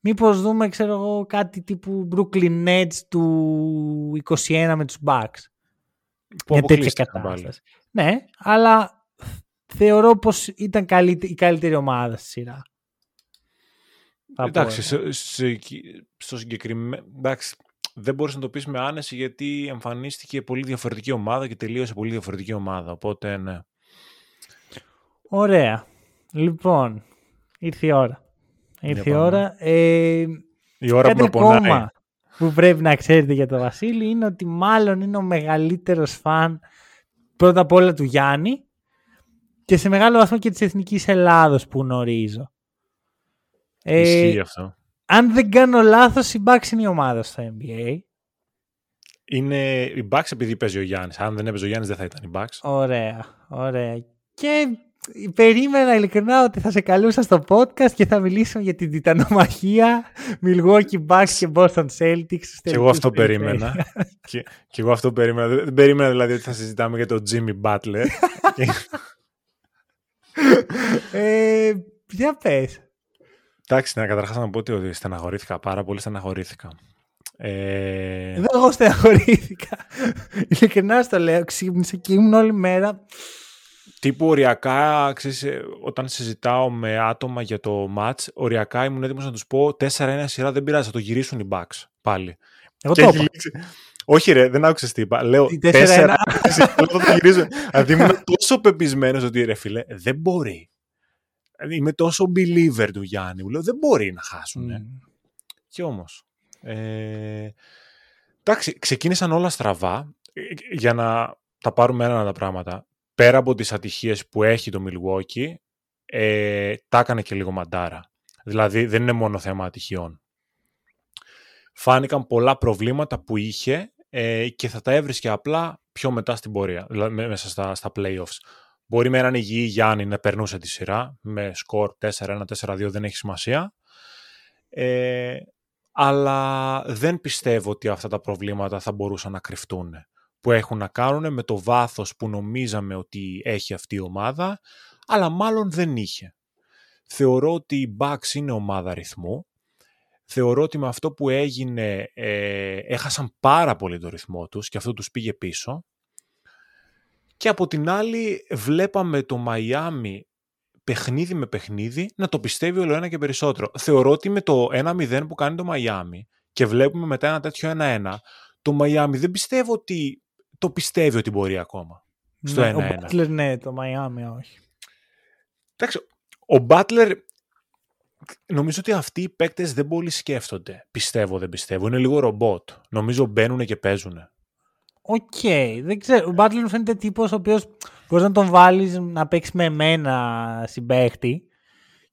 Μήπως δούμε, ξέρω εγώ, κάτι τύπου Brooklyn Nets του 21 με τους Bucks. που Μια τέτοια αποκλείστηκαν πάλι. κατάσταση. Ναι, αλλά θεωρώ πως ήταν καλύτε- η καλύτερη ομάδα στη σειρά. Θα πω Εντάξει, εγώ. σε, σε- στο συγκεκριμένο... Εντάξει, δεν μπορείς να το πεις με άνεση γιατί εμφανίστηκε πολύ διαφορετική ομάδα και τελείωσε πολύ διαφορετική ομάδα. Οπότε, ναι. Ωραία. Λοιπόν, ήρθε η ώρα. Ήρθε η πάμε. ώρα. Ε, Η ώρα που κάτι με πονάει. ακόμα που πρέπει να ξέρετε για τον Βασίλη είναι ότι μάλλον είναι ο μεγαλύτερος φαν πρώτα απ' όλα του Γιάννη και σε μεγάλο βαθμό και της Εθνικής Ελλάδος που γνωρίζω. Ε, Ισχύει αυτό. αν δεν κάνω λάθος, η Bucks είναι η ομάδα στο NBA. Είναι η Bucks επειδή παίζει ο Γιάννης. Αν δεν έπαιζε ο Γιάννης δεν θα ήταν η Bucks. Ωραία, ωραία. Και περίμενα ειλικρινά ότι θα σε καλούσα στο podcast και θα μιλήσουμε για την τιτανομαχία Milwaukee Bucks και Boston Celtics. στους Και εγώ τελικούς αυτό περιφέρειας. περίμενα. και, και εγώ αυτό περίμενα. Δεν δεν περίμενα δηλαδή ότι θα συζητάμε για τον Jimmy Butler. Και- [laughs] ε, για πες. Εντάξει, να καταρχάς να πω ότι στεναχωρήθηκα. Πάρα πολύ στεναχωρήθηκα. Ε, Εδώ εγώ στεναχωρήθηκα. Ειλικρινά στο λέω. Ξύπνησα και ήμουν όλη μέρα. Τύπου οριακά, ξέρεις, ε, όταν συζητάω με άτομα για το match, οριακά ήμουν έτοιμος να τους πω 4-1 σειρά δεν πειράζει, θα το γυρίσουν οι Bucks πάλι. Εγώ Και το έχει είπα. λήξει. Όχι ρε, δεν άκουσες τι είπα. Λέω Τι 4-1 4-1. σειρά θα το γυρίσουν. Δηλαδή ήμουν τόσο πεπισμένος ότι ρε φίλε, δεν μπορεί. Δηλαδή, είμαι τόσο believer του Γιάννη. Μου λέω δεν μπορεί να χάσουν. Μμ. Και όμως. Ε, εντάξει, ξεκίνησαν όλα στραβά. Ε, Για να τα πάρουμε ένα τα πράγματα. Πέρα από τις ατυχίες που έχει το Milwaukee, ε, τα έκανε και λίγο μαντάρα. Δηλαδή δεν είναι μόνο θέμα ατυχιών. Φάνηκαν πολλά προβλήματα που είχε ε, και θα τα έβρισκε απλά πιο μετά στην πορεία, δηλαδή μέ- μέσα στα, στα playoffs. Μπορεί με έναν υγιή Γιάννη να περνούσε τη σειρά με σκορ 4-1, 4-2, δεν έχει σημασία. Ε, αλλά δεν πιστεύω ότι αυτά τα προβλήματα θα μπορούσαν να κρυφτούν που έχουν να κάνουν με το βάθος που νομίζαμε ότι έχει αυτή η ομάδα, αλλά μάλλον δεν είχε. Θεωρώ ότι η Bucks είναι ομάδα ρυθμού. Θεωρώ ότι με αυτό που έγινε ε, έχασαν πάρα πολύ το ρυθμό τους και αυτό τους πήγε πίσω. Και από την άλλη βλέπαμε το Μαϊάμι παιχνίδι με παιχνίδι να το πιστεύει όλο ένα και περισσότερο. Θεωρώ ότι με το 1-0 που κάνει το Μαϊάμι και βλέπουμε μετά ένα τέτοιο 1-1, το Μαϊάμι δεν πιστεύω ότι το πιστεύει ότι μπορεί ακόμα. Στο Ναι, 1-1. Ο Butler, ναι, το Miami όχι. Εντάξει, ο Μπάτλερ νομίζω ότι αυτοί οι παίκτες δεν πολύ σκέφτονται. Πιστεύω, δεν πιστεύω. Είναι λίγο ρομπότ. Νομίζω μπαίνουν και παίζουν. Οκ, δεν ξέρω. Ο Butler μου φαίνεται τύπος ο οποίος Μπορείς να τον βάλεις να παίξεις με εμένα συμπαίχτη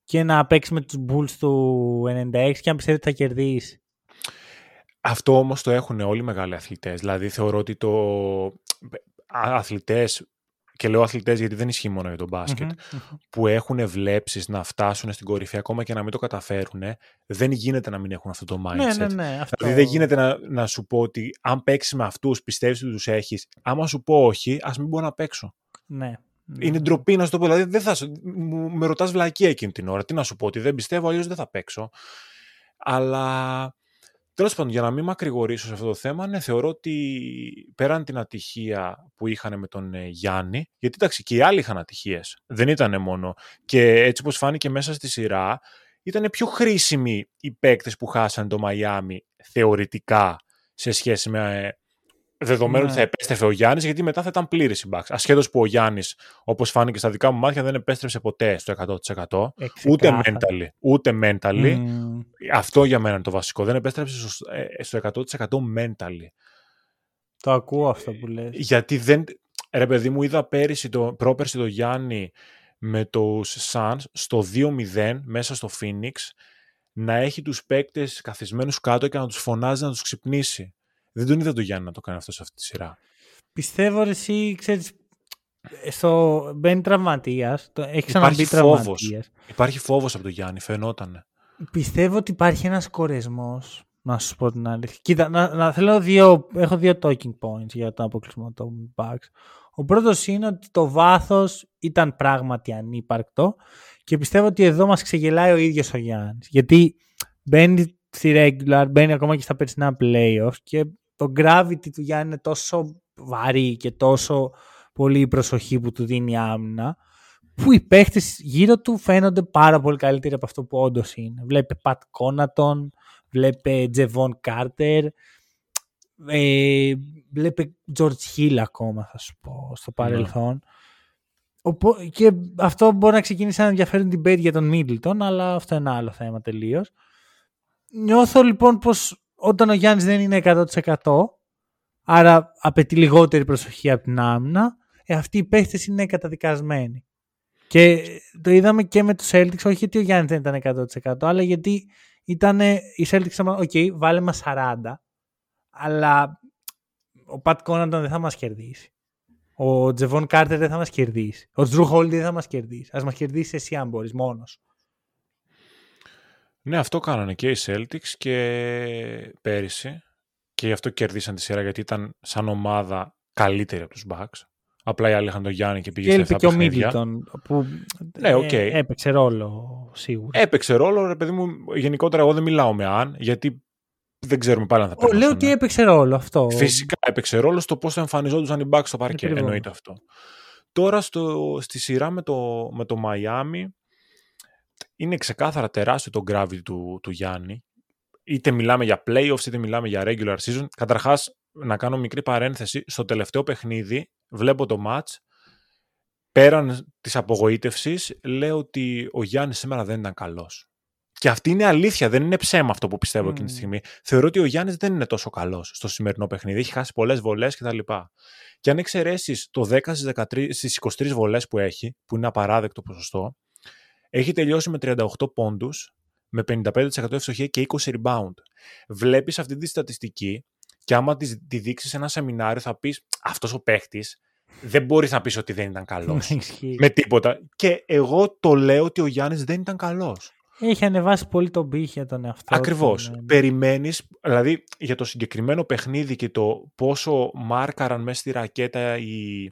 και να παίξεις με τους Bulls του 96 και αν πιστεύεις ότι θα κερδίσεις. Αυτό όμως το έχουν όλοι οι μεγάλοι αθλητές. Δηλαδή θεωρώ ότι το. Αθλητές και λέω αθλητές γιατί δεν ισχύει μόνο για τον μπασκετ που έχουν βλέψεις να φτάσουν στην κορυφή ακόμα και να μην το καταφέρουν, δεν γίνεται να μην έχουν αυτό το mindset. Ναι, ναι, ναι. Αυτό... Δηλαδή δεν γίνεται να, να σου πω ότι αν παίξεις με αυτούς, πιστεύεις ότι τους έχεις. Άμα σου πω όχι, ας μην μπορώ να παίξω. Ναι. ναι. Είναι ντροπή να σου το πω. Δηλαδή δεν θα, με ρωτάς βλακία εκείνη την ώρα. Τι να σου πω, ότι δεν πιστεύω, αλλιώς δεν θα παίξω. Αλλά Τέλος πάντων, για να μην μακρηγορήσω σε αυτό το θέμα, ναι, θεωρώ ότι πέραν την ατυχία που είχαν με τον ε, Γιάννη, γιατί εντάξει και οι άλλοι είχαν ατυχίες. Δεν ήταν μόνο. Και έτσι όπως φάνηκε μέσα στη σειρά, ήταν πιο χρήσιμοι οι παίκτες που χάσαν το Μαϊάμι θεωρητικά σε σχέση με ε, δεδομένου ότι θα ναι. επέστρεφε ο Γιάννης, γιατί μετά θα ήταν πλήρης η Bucks. Ασχέτως που ο Γιάννης, όπως φάνηκε στα δικά μου μάτια, δεν επέστρεψε ποτέ στο 100%. Ούτε mentally. Ούτε mentally. Αυτό για μένα είναι το βασικό. Δεν επέστρεψε στο 100% ε, mentally. Το ακούω αυτό που λες. Γιατί δεν. Ρε παιδί μου, είδα πέρυσι το, πρόπερσι το Γιάννη με τους Suns στο 2-0 μέσα στο Phoenix να έχει τους παίκτες καθισμένους κάτω και να τους φωνάζει να τους ξυπνήσει. Δεν τον είδα το Γιάννη να το κάνει αυτό σε αυτή τη σειρά. Πιστεύω εσύ, ξέρεις, στο μπαίνει τραυματίας. Έχεις ξαναμπεί τραυματίας. Υπάρχει φόβος από τον Γιάννη, φαινόταν. Πιστεύω ότι υπάρχει ένας κορεσμός. Να σου πω την αλήθεια. Κοίτα, να, να, θέλω δύο, έχω δύο talking points για τον αποκλεισμό των Bucks. Ο πρώτος είναι ότι το βάθος ήταν πράγματι ανύπαρκτο και πιστεύω ότι εδώ μας ξεγελάει ο ίδιος ο Γιάννης. Γιατί μπαίνει στη regular, μπαίνει ακόμα και στα περσινά playoffs και το gravity του Γιάννη είναι τόσο βαρύ και τόσο πολύ η προσοχή που του δίνει η άμυνα που οι παίχτες γύρω του φαίνονται πάρα πολύ καλύτεροι από αυτό που όντως είναι. Βλέπε Πατ Κόνατον, βλέπε Τζεβόν Κάρτερ, ε, βλέπε George Hill ακόμα θα σου πω στο ναι. παρελθόν. Και αυτό μπορεί να ξεκινήσει να ενδιαφέρον την debate για τον Middleton, αλλά αυτό είναι ένα άλλο θέμα τελείως. Νιώθω λοιπόν πως όταν ο Γιάννης δεν είναι 100% άρα απαιτεί λιγότερη προσοχή από την άμυνα, ε, αυτοί οι παίχτες είναι καταδικασμένοι. Και το είδαμε και με τους Celtics, όχι γιατί ο Γιάννης δεν ήταν 100% αλλά γιατί ήταν οι Celtics, ok, okay, βάλε μας 40, αλλά ο Πατ Κόνατον δεν θα μας κερδίσει. Ο Τζεβόν Κάρτερ δεν θα μας κερδίσει. Ο Τζρου Χόλιντεϊ δεν θα μας κερδίσει. Ας μας κερδίσει εσύ αν μπορείς μόνος. Ναι, αυτό κάνανε και οι Celtics και πέρυσι και γι' αυτό κερδίσαν τη σειρά γιατί ήταν σαν ομάδα καλύτερη από τους Bucks. Απλά οι άλλοι είχαν τον Γιάννη και πήγε σε και ο Μίτλτον που ναι, okay. ε, έπαιξε ρόλο σίγουρα. Έπαιξε ρόλο, ρε παιδί μου. Γενικότερα εγώ δεν μιλάω με αν, γιατί δεν ξέρουμε πάλι αν θα παίξει. Λέω ότι έπαιξε ρόλο αυτό. Φυσικά έπαιξε ρόλο στο πώς θα εμφανιζόντουσαν οι Bucks στο παρκέ. Εννοείται αυτό. Τώρα στο, στη σειρά με το, με το Miami είναι ξεκάθαρα τεράστιο το gravity του, του Γιάννη. Είτε μιλάμε για playoffs, είτε μιλάμε για regular season. Καταρχάς, να κάνω μικρή παρένθεση. Στο τελευταίο παιχνίδι, βλέπω το match. Πέραν της απογοήτευσης, λέω ότι ο Γιάννης σήμερα δεν ήταν καλός. Και αυτή είναι αλήθεια, δεν είναι ψέμα αυτό που πιστεύω mm. εκείνη τη στιγμή. Θεωρώ ότι ο Γιάννης δεν είναι τόσο καλός στο σημερινό παιχνίδι. Έχει χάσει πολλές βολές κτλ. Και αν εξαιρέσεις το 10 στις 23 βολές που έχει, που είναι απαράδεκτο ποσοστό, έχει τελειώσει με 38 πόντους, με 55% ευστοχία και 20 rebound. Βλέπεις αυτή τη στατιστική και άμα της, τη δείξεις σε ένα σεμινάριο θα πεις αυτός ο παίχτης δεν μπορείς να πεις ότι δεν ήταν καλός. με τίποτα. Και εγώ το λέω ότι ο Γιάννης δεν ήταν καλός. Έχει ανεβάσει πολύ τον πύχη τον εαυτό Ακριβώς. Ναι. Περιμένεις, δηλαδή για το συγκεκριμένο παιχνίδι και το πόσο μάρκαραν μέσα στη ρακέτα οι,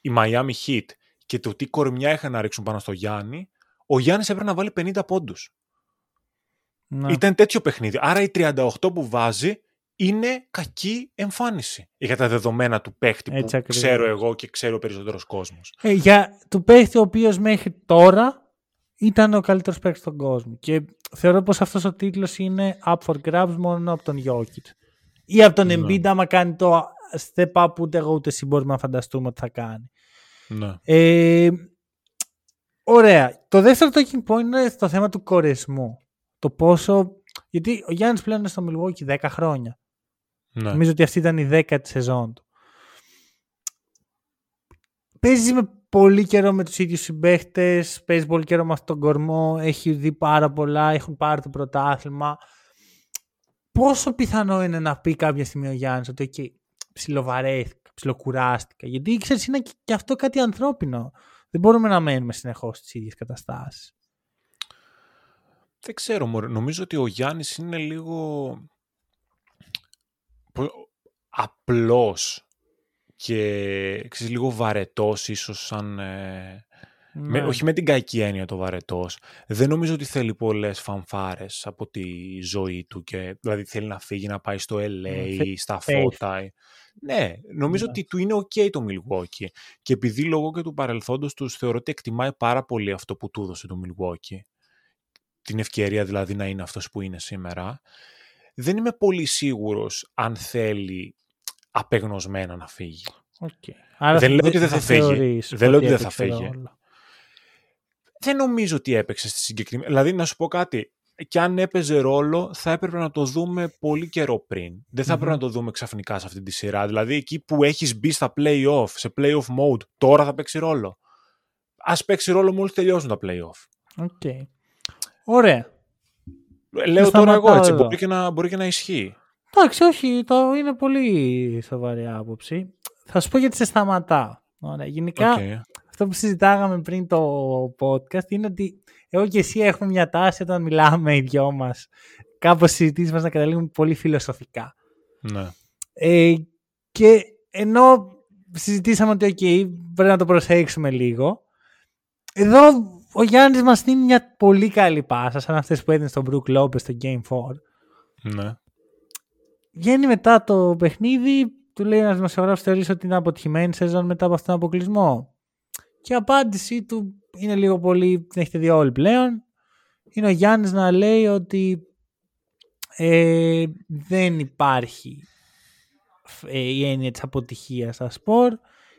οι Miami Heat και το τι κορμιά είχαν να ρίξουν πάνω στο Γιάννη, ο Γιάννης έπρεπε να βάλει 50 πόντους. Ναι. Ήταν τέτοιο παιχνίδι. Άρα η 38 που βάζει είναι κακή εμφάνιση για τα δεδομένα του παίχτη που ακριβώς. ξέρω εγώ και ξέρω ο περισσότερος κόσμος. Ε, για του παίχτη ο οποίος μέχρι τώρα ήταν ο καλύτερος παίχτης στον κόσμο και θεωρώ πως αυτός ο τίτλος είναι up for grabs μόνο από τον Jokic ή από τον ναι. Embiid άμα κάνει το step up που ούτε εγώ ούτε εσύ μπορούμε να φανταστούμε ότι θα κάνει. Ναι. Ε, ωραία. Το δεύτερο talking point είναι το θέμα του κορεσμού. Το πόσο... Γιατί ο Γιάννης πλέον είναι στο Milwaukee 10 χρόνια. Ναι. Νομίζω ότι αυτή ήταν η δέκατη σεζόν του. παίζεις με πολύ καιρό με τους ίδιους συμπαίχτες, παίζεις πολύ καιρό με αυτόν τον κορμό, έχει δει πάρα πολλά, έχουν πάρει το πρωτάθλημα. Πόσο πιθανό είναι να πει κάποια στιγμή ο Γιάννης ότι εκεί ψιλοβαρέθηκα, ψιλοκουράστηκα. Γιατί ξέρεις, είναι και αυτό κάτι ανθρώπινο. Δεν μπορούμε να μένουμε συνεχώς στις ίδιες καταστάσεις. Δεν ξέρω, νομίζω ότι ο Γιάννης είναι λίγο απλός και ξέρεις, λίγο βαρετός ίσως σαν... Ε, με, ναι. όχι με την κακή έννοια το βαρετός. Δεν νομίζω ότι θέλει πολλές φανφάρες από τη ζωή του και δηλαδή θέλει να φύγει να πάει στο LA, ναι, στα φώτα. Ναι, νομίζω ναι. ότι του είναι ok το Milwaukee. Και επειδή λόγω και του παρελθόντος τους θεωρώ ότι εκτιμάει πάρα πολύ αυτό που του έδωσε το Milwaukee. Την ευκαιρία δηλαδή να είναι αυτός που είναι σήμερα. Δεν είμαι πολύ σίγουρος αν θέλει απεγνωσμένα να φύγει. Okay. δεν λέω ότι δεν θα φύγει. Δεν λέω ότι δεν θα φύγει. Δεν νομίζω ότι έπαιξε στη συγκεκριμένη. Δηλαδή, να σου πω κάτι και αν έπαιζε ρόλο θα έπρεπε να το δούμε πολύ καιρό πριν. Δεν θα έπρεπε να το δούμε ξαφνικά σε αυτή τη σειρά. Δηλαδή εκεί που έχεις μπει στα play-off, σε play-off mode, τώρα θα παίξει ρόλο. Ας παίξει ρόλο μόλις τελειώσουν τα play-off. Ok. Okay. Ωραία. Λέω τώρα εγώ έτσι, μπορεί και, να, μπορεί και να ισχύει. Εντάξει, όχι, το είναι πολύ σοβαρή άποψη. Θα σου πω γιατί σε σταματάω. Ωραία. Γενικά, okay. αυτό που συζητάγαμε πριν το podcast είναι ότι εγώ και εσύ έχουμε μια τάση όταν μιλάμε οι δυο μας. Κάπως συζητήσεις μας να καταλήγουν πολύ φιλοσοφικά. Ναι. Ε, και ενώ συζητήσαμε ότι okay, πρέπει να το προσέξουμε λίγο. Εδώ ο Γιάννης μας δίνει μια πολύ καλή πάσα σαν αυτές που έδινε στον Brook Lopez στο Game 4. Ναι. Βγαίνει μετά το παιχνίδι, του λέει ένας δημοσιογράφος θεωρείς ότι είναι αποτυχημένη σεζόν μετά από αυτόν τον αποκλεισμό; Και η απάντησή του είναι λίγο πολύ, την έχετε δει όλοι πλέον, είναι ο Γιάννης να λέει ότι ε, δεν υπάρχει ε, η έννοια της αποτυχίας στα σπορ,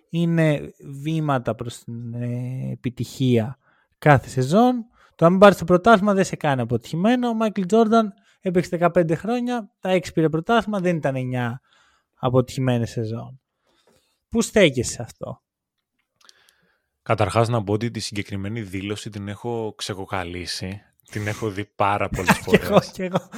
είναι βήματα προς την ε, επιτυχία κάθε σεζόν. Το αν πάρει το πρωτάθλημα δεν σε κάνει αποτυχημένο. Ο Μάικλ Τζόρνταν έπαιξε 15 χρόνια, τα 6 πήρε πρωτάθλημα, δεν ήταν 9 αποτυχημένες σεζόν. Πού στέκεσαι αυτό; Καταρχάς να πω ότι τη συγκεκριμένη δήλωση την έχω ξεκοκαλίσει. Την έχω δει πάρα [laughs] πολλές φορές. και εγώ, και εγώ.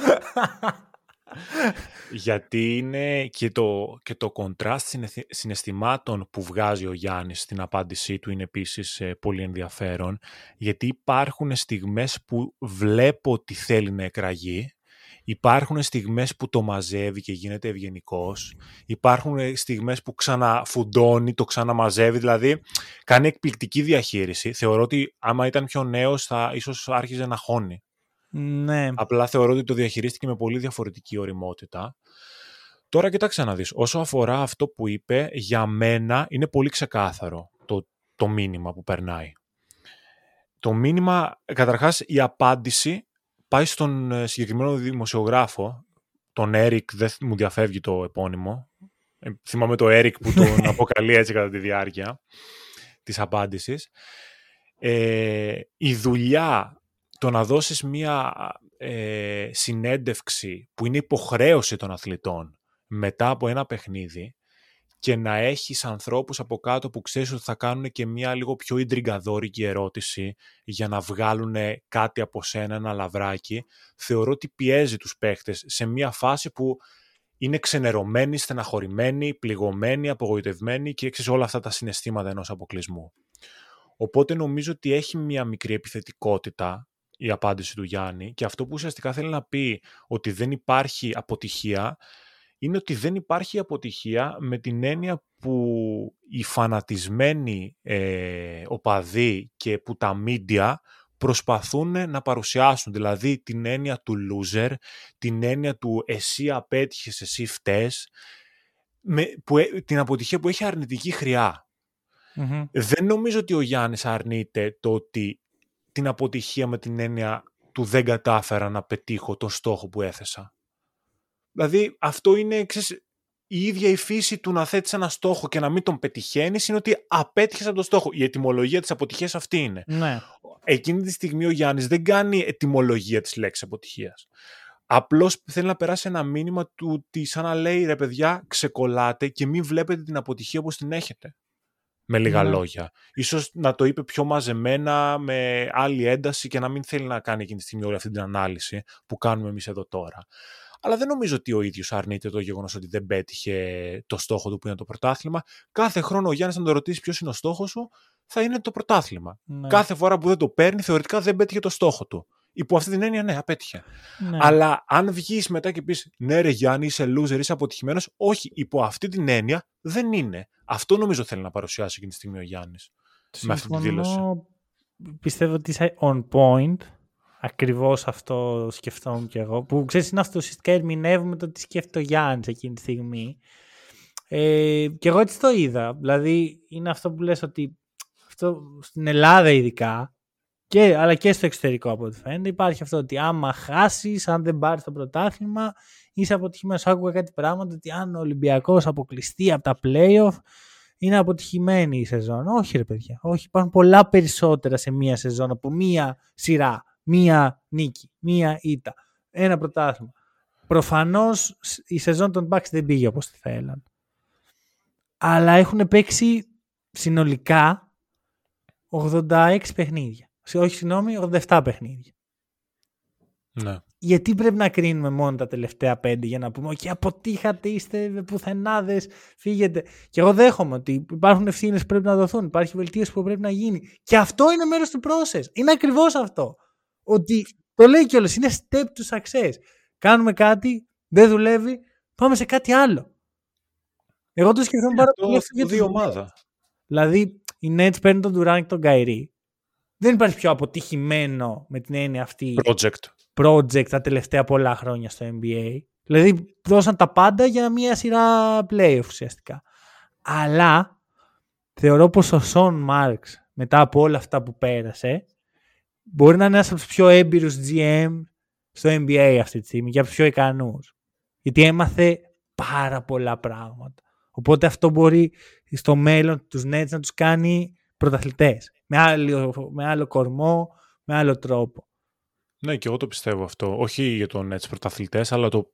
Γιατί είναι και το, και το κοντράστ συναισθημάτων που βγάζει ο Γιάννης στην απάντησή του είναι επίσης ε, πολύ ενδιαφέρον. Γιατί υπάρχουν στιγμές που βλέπω ότι θέλει να εκραγεί Υπάρχουν στιγμές που το μαζεύει και γίνεται ευγενικός. Υπάρχουν στιγμές που ξαναφουντώνει, το ξαναμαζεύει, δηλαδή κάνει εκπληκτική διαχείριση. Θεωρώ ότι άμα ήταν πιο νέος θα ίσως άρχιζε να χώνει. Ναι. Απλά θεωρώ ότι το διαχειρίστηκε με πολύ διαφορετική οριμότητα. Τώρα κοιτάξτε να δεις, όσο αφορά αυτό που είπε, για μένα είναι πολύ ξεκάθαρο το, το μήνυμα που περνάει. Το μήνυμα, καταρχάς η απάντηση πάει στον ε, συγκεκριμένο δημοσιογράφο, τον Έρικ, δεν μου διαφεύγει το επώνυμο. Ε, θυμάμαι το Έρικ που τον αποκαλεί έτσι κατά τη διάρκεια της απάντησης. Ε, η δουλειά το να δώσεις μία ε, συνέντευξη που είναι υποχρέωση των αθλητών μετά από ένα παιχνίδι και να έχεις ανθρώπους από κάτω που ξέρεις ότι θα κάνουν και μια λίγο πιο ιντριγκαδόρικη ερώτηση για να βγάλουν κάτι από σένα, ένα λαβράκι, θεωρώ ότι πιέζει τους παίχτες σε μια φάση που είναι ξενερωμένοι, στεναχωρημένοι, πληγωμένοι, απογοητευμένοι και έξι όλα αυτά τα συναισθήματα ενός αποκλεισμού. Οπότε νομίζω ότι έχει μια μικρή επιθετικότητα η απάντηση του Γιάννη και αυτό που ουσιαστικά θέλει να πει ότι δεν υπάρχει αποτυχία είναι ότι δεν υπάρχει αποτυχία με την έννοια που οι φανατισμένοι ε, οπαδοί και που τα μίντια προσπαθούν να παρουσιάσουν, δηλαδή την έννοια του loser, την έννοια του εσύ απέτυχες, εσύ φταίς, με, που, ε, την αποτυχία που έχει αρνητική Δεν νομίζω ότι ο Γιάννης αρνείται το ότι την αποτυχία με την έννοια του δεν κατάφερα να πετύχω τον στόχο που έθεσα. Δηλαδή αυτό είναι ξέρεις, η ίδια η φύση του να θέτεις ένα στόχο και να μην τον πετυχαίνεις είναι ότι απέτυχες από τον στόχο. Η ετοιμολογία της αποτυχίας αυτή είναι. Ναι. Εκείνη τη στιγμή ο Γιάννης δεν κάνει ετοιμολογία της λέξης αποτυχίας. Απλώς θέλει να περάσει ένα μήνυμα του ότι σαν να λέει ρε παιδιά, ξεκολλάτε και μην βλέπετε την αποτυχία όπως την έχετε. με λίγα ναι. λόγια. Ίσως να το είπε πιο μαζεμένα, με άλλη ένταση και να μην θέλει να κάνει εκείνη τη στιγμή όλη αυτή την ανάλυση που κάνουμε εμείς εδώ τώρα. Αλλά δεν νομίζω ότι ο ίδιος αρνείται το γεγονός ότι δεν πέτυχε το στόχο του που είναι το πρωτάθλημα. Κάθε χρόνο ο Γιάννης, να τον ρωτήσεις ποιος είναι ο στόχος σου, θα είναι το πρωτάθλημα. Ναι. Κάθε φορά που δεν το παίρνει, θεωρητικά δεν πέτυχε το στόχο του. Υπό αυτή την έννοια, ναι, απέτυχε. Ναι. Αλλά αν βγεις μετά και πεις Ναι, ρε Γιάννη, είσαι loser, είσαι αποτυχημένος, όχι, υπό αυτή την έννοια δεν είναι. Αυτό νομίζω θέλει να παρουσιάσει εκείνη τη στιγμή ο Γιάννης. Με αυτή τη δήλωση. Πιστεύω ότι είσαι on point. Ακριβώς αυτό σκεφτόμουν κι εγώ. Που ξέρεις, είναι αυτό ουσιαστικά ερμηνεύουμε το τι σκέφτεται ο Γιάννης εκείνη τη στιγμή. Ε, και εγώ έτσι το είδα. Δηλαδή, είναι αυτό που λες ότι αυτό στην Ελλάδα ειδικά και, αλλά και στο εξωτερικό από ό,τι φαίνεται. Υπάρχει αυτό ότι άμα χάσεις, αν δεν πάρεις το πρωτάθλημα, είσαι αποτυχημένος. Άκουγα κάτι πράγματα ότι αν ο Ολυμπιακός αποκλειστεί από τα playoff, είναι αποτυχημένη η σεζόν. Όχι, ρε παιδιά. Όχι, υπάρχουν πολλά περισσότερα σε μία σεζόν από μία σειρά. Μία νίκη, μία ήττα. Ένα πρωτάθλημα. Προφανώς η σεζόν των Bucks δεν πήγε όπως τη θέλαν. Αλλά έχουν παίξει συνολικά 86 παιχνίδια όχι συγγνώμη, 87 παιχνίδια. Ναι. Γιατί πρέπει να κρίνουμε μόνο τα τελευταία πέντε για να πούμε «Όχι, αποτύχατε, είστε πουθενάδες, φύγετε». Και εγώ δέχομαι ότι υπάρχουν ευθύνες που πρέπει να δοθούν, υπάρχει βελτίωση που πρέπει να γίνει. Και αυτό είναι μέρος του process. Είναι ακριβώς αυτό. Ότι το λέει κιόλας, είναι step to success. Κάνουμε κάτι, δεν δουλεύει, πάμε σε κάτι άλλο. Εγώ το σκεφτόμουν πάρα πολύ για τη ομάδα. Δηλαδή, οι Nets παίρνουν τον Durant και τον Kyrie δεν υπάρχει πιο αποτυχημένο με την έννοια αυτή project. project τα τελευταία πολλά χρόνια στο NBA. Δηλαδή δώσαν τα πάντα για μια σειρά playoff ουσιαστικά. Αλλά θεωρώ πως ο Σον Μάρξ μετά από όλα αυτά που πέρασε μπορεί να είναι ένας από τους πιο έμπειρους GM στο NBA αυτή τη στιγμή και από τους πιο ικανούς. Γιατί έμαθε πάρα πολλά πράγματα. Οπότε αυτό μπορεί στο μέλλον τους Nets να τους κάνει πρωταθλητές με άλλο, με άλλο κορμό, με άλλο τρόπο. Ναι, και εγώ το πιστεύω αυτό. Όχι για τον έτσι πρωταθλητές, αλλά το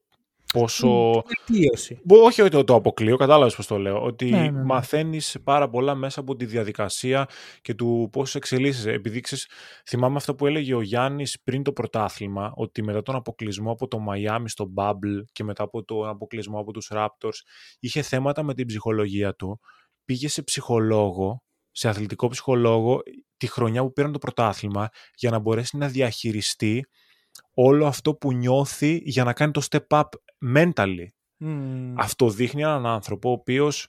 πόσο. Βελτίωση. Όχι ότι το αποκλείω, κατάλαβες πώς το λέω. Ότι ναι, ναι, ναι. μαθαίνεις πάρα πολλά μέσα από τη διαδικασία και του πώς εξελίσσεσαι. Επειδή ξέρεις, θυμάμαι αυτό που έλεγε ο Γιάννης πριν το πρωτάθλημα, ότι μετά τον αποκλεισμό από το Miami στο Bubble και μετά από τον αποκλεισμό από τους Raptors, είχε θέματα με την ψυχολογία του. Πήγε σε ψυχολόγο σε αθλητικό ψυχολόγο τη χρονιά που πήραν το πρωτάθλημα για να μπορέσει να διαχειριστεί όλο αυτό που νιώθει για να κάνει το step up mentally. Αυτό δείχνει έναν άνθρωπο ο οποίος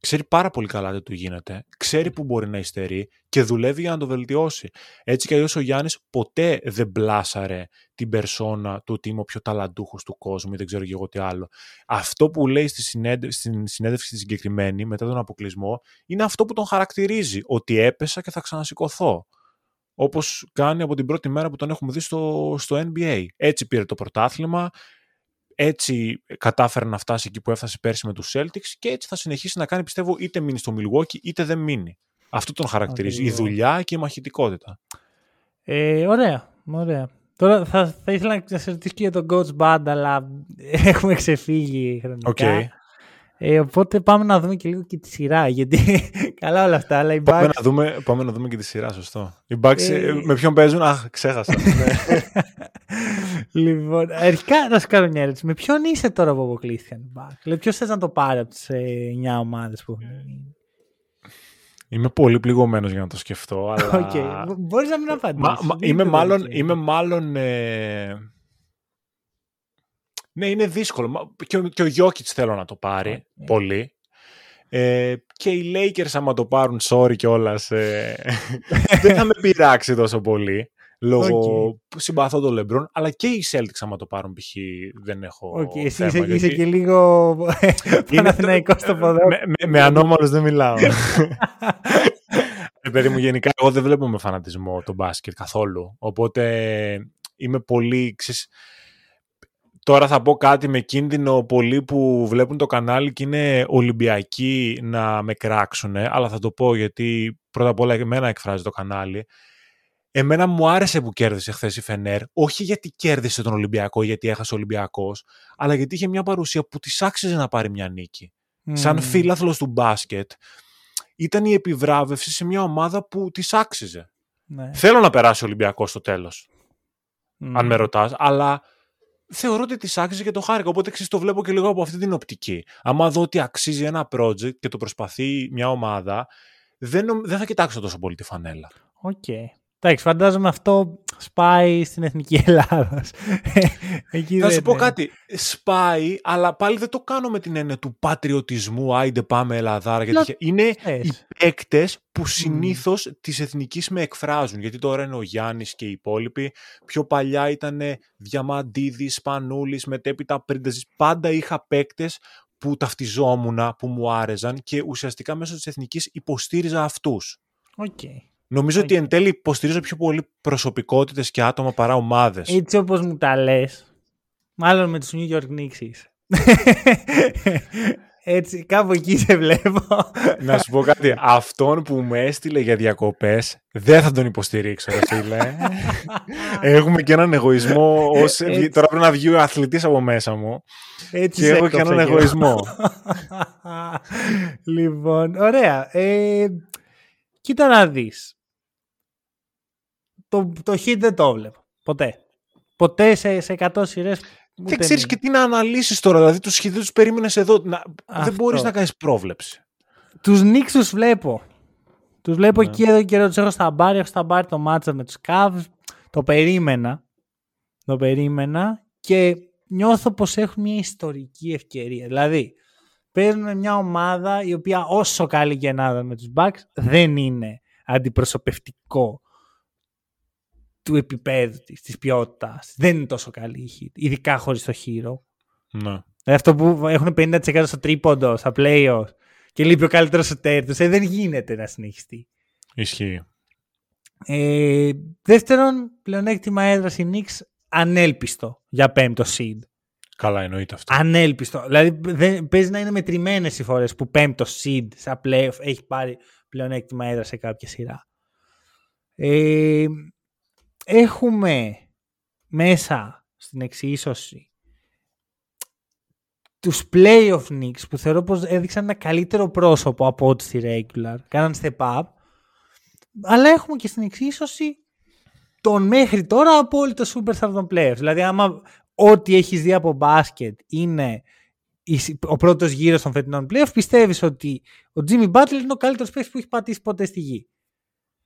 ξέρει πάρα πολύ καλά τι του γίνεται, ξέρει που μπορεί να υστερεί και δουλεύει για να το βελτιώσει. Έτσι κι αλλιώς ο Γιάννης ποτέ δεν μπλάσαρε την περσόνα του ότι είμαι ο πιο ταλαντούχος του κόσμου ή δεν ξέρω και εγώ τι άλλο. Αυτό που λέει στη συνέντευξη, στην συνέντευξη τη συγκεκριμένη μετά τον αποκλεισμό είναι αυτό που τον χαρακτηρίζει, ότι έπεσα και θα ξανασηκωθώ. Όπως κάνει από την πρώτη μέρα που τον έχουμε δει στο, στο NBA. Έτσι πήρε το πρωτάθλημα, έτσι κατάφερε να φτάσει εκεί που έφτασε πέρσι με τους Celtics και έτσι θα συνεχίσει να κάνει πιστεύω είτε μείνει στο Milwaukee είτε δεν μείνει. Αυτό τον χαρακτηρίζει. Η δουλειά και η μαχητικότητα. Ε, ωραία, ωραία. Τώρα θα, θα ήθελα να σε ρωτήσω και για τον Coach Band, αλλά [laughs] έχουμε ξεφύγει χρονικά. Okay. Ε, οπότε πάμε να δούμε και λίγο και τη σειρά, γιατί καλά όλα αυτά, αλλά οι πάμε, να δούμε, πάμε να δούμε και τη σειρά, σωστό. Οι Bucks ε... με ποιον παίζουν, αχ, ξέχασα. [laughs] Ναι. λοιπόν, αρχικά να σου κάνω μια ερώτηση. Με ποιον είσαι τώρα που αποκλείστηκαν οι Bucks? Δηλαδή, ποιος θες να το πάρει από τις 9 ε, ομάδες που έχουν Είμαι πολύ πληγωμένος για να το σκεφτώ, [laughs] αλλά... Okay. Μπορείς να μην απαντήσεις. Μα, είμαι, μάλλον, είμαι μάλλον... Ε... Ναι, είναι δύσκολο. Και ο, και ο Γιώκητς θέλω να το πάρει ναι. πολύ. Ε, και οι Lakers άμα το πάρουν, sorry κιόλας, ε, [laughs] δεν θα με πειράξει τόσο πολύ. Λόγω okay. που συμπαθώ τον Λεμπρόν, αλλά και οι Celtics άμα το πάρουν π.χ. δεν έχω okay, εσύ θέμα. Είσαι, γιατί... είσαι και λίγο [laughs] Παναθηναϊκός στο ποδόσφαιρο. Με, με, με ανώμαλους δεν μιλάω. ε, παιδί μου, γενικά εγώ δεν βλέπω με φανατισμό τον μπάσκετ καθόλου. Οπότε είμαι πολύ... Ξέρεις, Τώρα θα πω κάτι με κίνδυνο πολλοί που βλέπουν το κανάλι και είναι Ολυμπιακοί να με κράξουν, αλλά θα το πω γιατί πρώτα απ' όλα εμένα εκφράζει το κανάλι. Εμένα μου άρεσε που κέρδισε χθες η Φενέρ, όχι γιατί κέρδισε τον Ολυμπιακό, γιατί έχασε ο Ολυμπιακός, αλλά γιατί είχε μια παρουσία που της άξιζε να πάρει μια νίκη. Σαν φίλαθλος του μπάσκετ, ήταν η επιβράβευση σε μια ομάδα που της άξιζε. Ναι. Θέλω να περάσει ο Ολυμπιακός στο τέλος, Μμ. αν με ρωτάς, αλλά θεωρώ ότι τη άξιζε και το χάρηκα. Οπότε εξής το βλέπω και λίγο από αυτή την οπτική. Άμα δω ότι αξίζει ένα project και το προσπαθεί μια ομάδα, δεν, νομ- δεν θα κοιτάξω τόσο πολύ τη φανέλα. Οκ. Εντάξει, φαντάζομαι αυτό σπάει στην εθνική [laughs] Ελλάδα. Εκεί Θα σου δεν πω είναι. κάτι. Σπάει, αλλά πάλι δεν το κάνω με την έννοια του πατριωτισμού. Άιντε πάμε Ελλάδα. Γιατί... Απλά χε- Είναι θες. οι παίκτες που συνήθως της εθνικής με εκφράζουν. Γιατί τώρα είναι ο Γιάννης και οι υπόλοιποι. Πιο παλιά ήταν Διαμαντίδης, Σπανούλης, μετέπειτα Πρίντεζης. Πάντα είχα παίκτες που ταυτιζόμουν, που μου άρεζαν και ουσιαστικά μέσω της εθνικής υποστήριζα αυτούς. Οκ. Νομίζω ότι Οκ. εν τέλει υποστηρίζω πιο πολύ προσωπικότητες και άτομα παρά ομάδες. Έτσι όπως μου τα λες, μάλλον με τους New York Knicks είσαι. [laughs] Έτσι, κάπου εκεί σε βλέπω. Να σου πω κάτι. Αυτόν που με έστειλε για διακοπές, δεν θα τον υποστηρίξω, ρε φίλε. [laughs] Έχουμε και έναν εγωισμό. Ως... Έτσι. Τώρα πρέπει να βγει ο αθλητής από μέσα μου. Έτσι Και σε έχω και έκοψα έναν εγώ. εγωισμό. [laughs] λοιπόν, ωραία. Ε, κοίτα να δεις. Το, το hit δεν το βλέπω. Ποτέ. Ποτέ σε, σε 100 σειρές. ούτε Δεν ξέρεις μία. και τι να αναλύσεις τώρα. Δηλαδή, τους σχεδίου τους περίμενες εδώ. Να... Δεν Αυτό. μπορείς να κάνεις πρόβλεψη. Τους Knicks τους βλέπω. Τους βλέπω Ναι. εκεί εδώ και καιρό τους έχω στα μπάρ, έχω στα μπάρ το μάτσα με τους Cavs. Το περίμενα. Το περίμενα και νιώθω πως έχουν μια ιστορική ευκαιρία. Δηλαδή, παίζουν μια ομάδα η οποία όσο καλή και να ήταν με τους Bucks δεν είναι αντιπροσωπευτικό του επίπεδου της, της ποιότητας. Δεν είναι τόσο καλή η Heat, ειδικά χωρίς το Hero. Ναι. Δηλαδή αυτό που έχουν 50% στο τρίποντο, στα playoffs και λείπει ο καλύτερος σωτέρ τους, ε, δεν γίνεται να συνεχιστεί. Ισχύει. Ε, δεύτερον, πλεονέκτημα έδρα η Knicks ανέλπιστο για πέμπτο seed. Καλά, εννοείται αυτό. Ανέλπιστο. Δηλαδή δεν, παίζει να είναι μετρημένες οι φορές που πέμπτο seed στα playoff έχει πάρει πλεονέκτημα έδρα σε κάποια σειρά. Ε, έχουμε μέσα στην εξίσωση τους playoff Knicks που θεωρώ πως έδειξαν ένα καλύτερο πρόσωπο από ό,τι στη regular. Κάναν step up. Αλλά έχουμε και στην εξίσωση τον μέχρι τώρα απόλυτο superstar των players. Δηλαδή άμα ό,τι έχεις δει από μπάσκετ είναι η- ο πρώτος γύρος των φετινών playoff πιστεύεις ότι ο Jimmy Butler είναι ο καλύτερος παίκτης που έχει πατήσει ποτέ στη γη.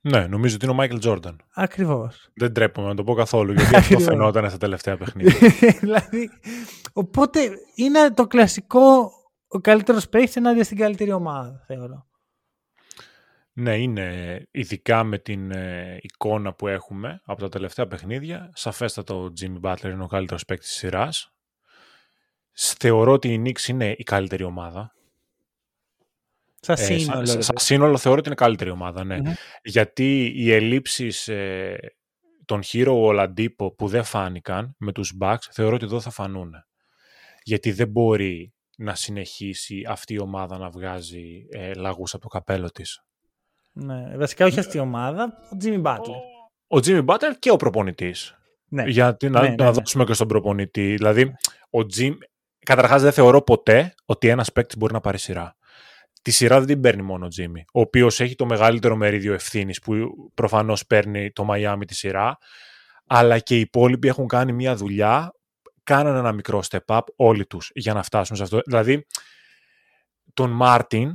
Ναι, νομίζω ότι είναι ο Μάικλ Τζόρνταν. Ακριβώς. Δεν τρέπομαι να το πω καθόλου γιατί αυτό Ακριβώς. φαινόταν στα τελευταία παιχνίδια. [laughs] δηλαδή, οπότε είναι το κλασικό ο καλύτερος παίκτης ενάντια στην καλύτερη ομάδα, θεωρώ. Ναι, είναι ειδικά με την ε, εικόνα που έχουμε από τα τελευταία παιχνίδια. Σαφέστατα ο Jimmy Butler είναι ο καλύτερος παίκτης της σειράς. Σ- Θεωρώ ότι η Knicks είναι η καλύτερη ομάδα. Σαν Ε, σύνολο. σαν- ρε σαν παιδί. σύνολο θεωρώ ότι είναι η καλύτερη ομάδα, ναι. Μμμ. Γιατί οι ελλείψεις ε, των Hero Oladipo που δεν φάνηκαν με τους Bucks θεωρώ ότι εδώ θα φανούν. Γιατί δεν μπορεί να συνεχίσει αυτή η ομάδα να βγάζει ε, λαγούς από το καπέλο της. Ναι, βασικά όχι αυτή η ομάδα, ο Jimmy Butler. Ο Jimmy Butler και ο προπονητής. Ναι. Γιατί να, Ναι, να ναι, ναι. δώσουμε και στον προπονητή. Δηλαδή, ο Jim, καταρχάς δεν θεωρώ ποτέ ότι ένας παίκτης μπορεί να πάρει σειρά. Τη σειρά δεν την παίρνει μόνο ο Jimmy, ο οποίος έχει το μεγαλύτερο μερίδιο ευθύνης που προφανώς παίρνει το Miami τη σειρά, αλλά και οι υπόλοιποι έχουν κάνει μια δουλειά, κάνανε ένα μικρό step up όλοι τους για να φτάσουν σε αυτό. Δηλαδή, τον Μάρτιν,